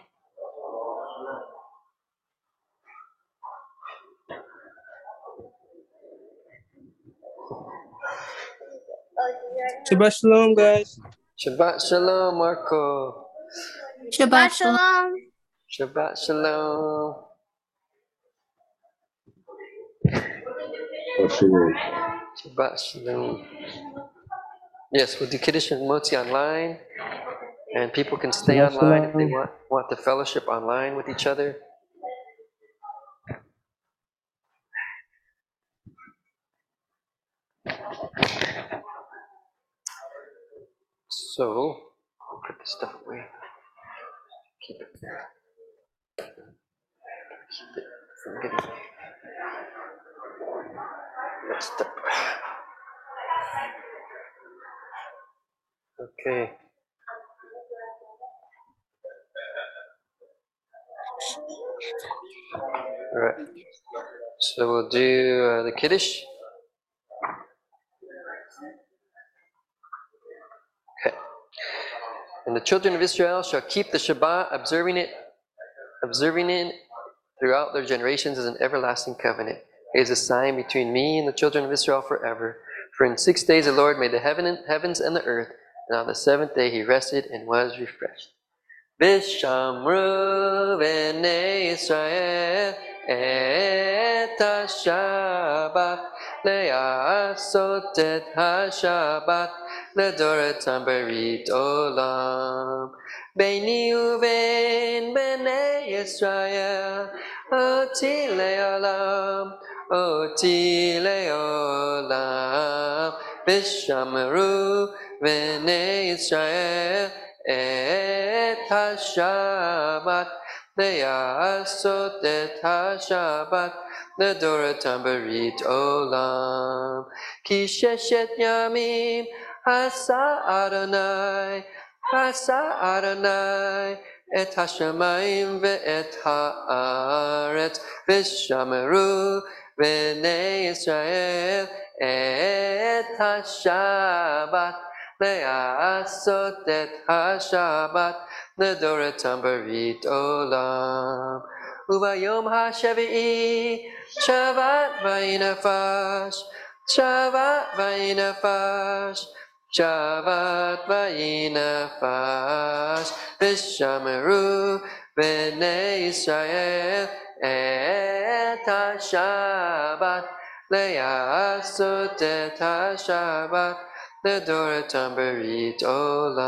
Shabbat shalom, guys. Shabbat Shalom, Marco. Shabbat shalom. Shabbat Shalom. Shabbat Shalom. Yes, we'll do Kiddush and Motzi online, and people can stay online if they want, want the fellowship online with each other. So, I'll put this stuff away. Keep it there. Keep it from getting messed up. Okay. All right. So we'll do uh, the Kiddush. Okay. And the children of Israel shall keep the Shabbat, observing it, observing it, throughout their generations as an everlasting covenant. It is a sign between me and the children of Israel forever. For in six days the Lord made the heaven and, heavens and the earth, and on the seventh day he rested and was refreshed. Vishamru b'nei Israel et ha-shabbat le'asot ha-shabbat le'doretam berit olam. Beini u'bein b'nei Israel oti le'olam oti le'olam Vishamru b'nei Israel et ha-shabbat le'asot et ha-shabbat le'doratam berit olam. Ki sheshet yamim asa Adonai asa Adonai et ha-shamayim ve'et ha'aretz v'shameru b'nei Israel et ha-shabbat le'asot et ha-shabbat le'doretam berit olam. Ubayom ha-shavi'i shavat vayinafash shavat vayinafash shavat vayinafash v'shameru b'nei Israel et ha-shabbat le'asot et ha-shabbat le'doratam berit olam.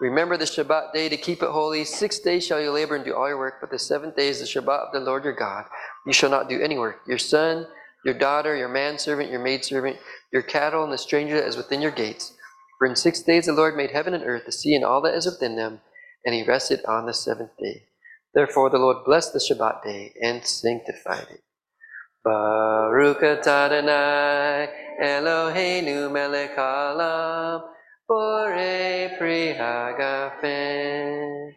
Remember the Shabbat day to keep it holy. Six days shall you labor and do all your work, but the seventh day is the Shabbat of the Lord your God. You shall not do any work. Your son, your daughter, your manservant, your maidservant, your cattle, and the stranger that is within your gates. For in six days the Lord made heaven and earth, the sea, and all that is within them, and he rested on the seventh day. Therefore the Lord blessed the Shabbat day and sanctified it. Baruch Adonai Eloheinu melech haolam Borei pri hagafen.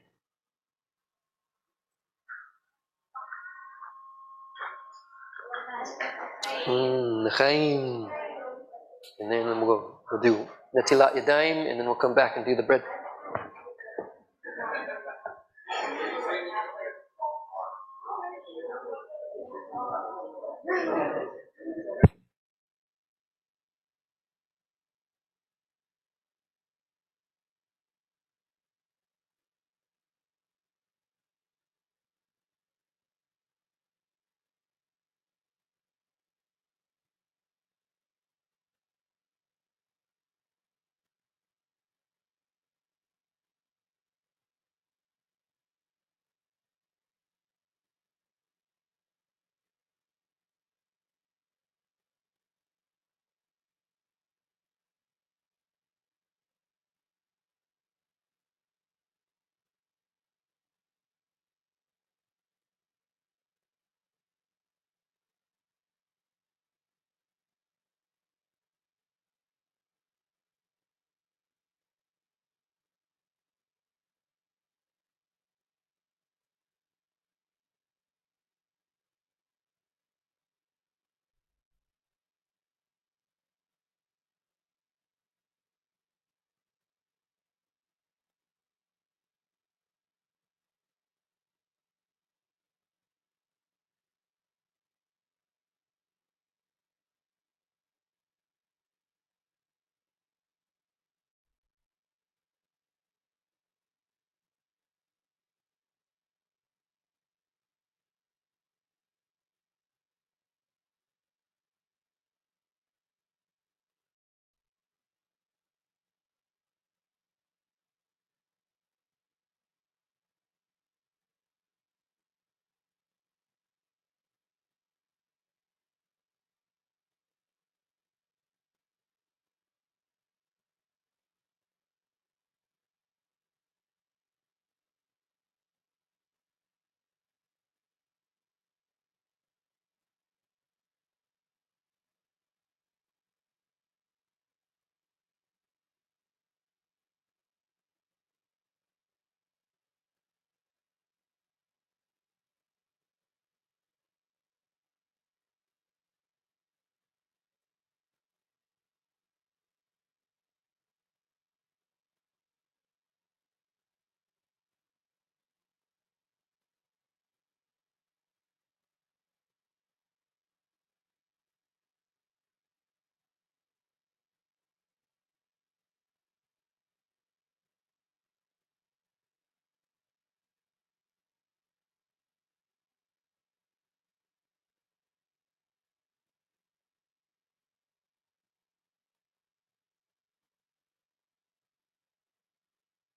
Mm, L'chaim. And then we'll, go, we'll do Natilat Yadayim, and then we'll come back and do the bread.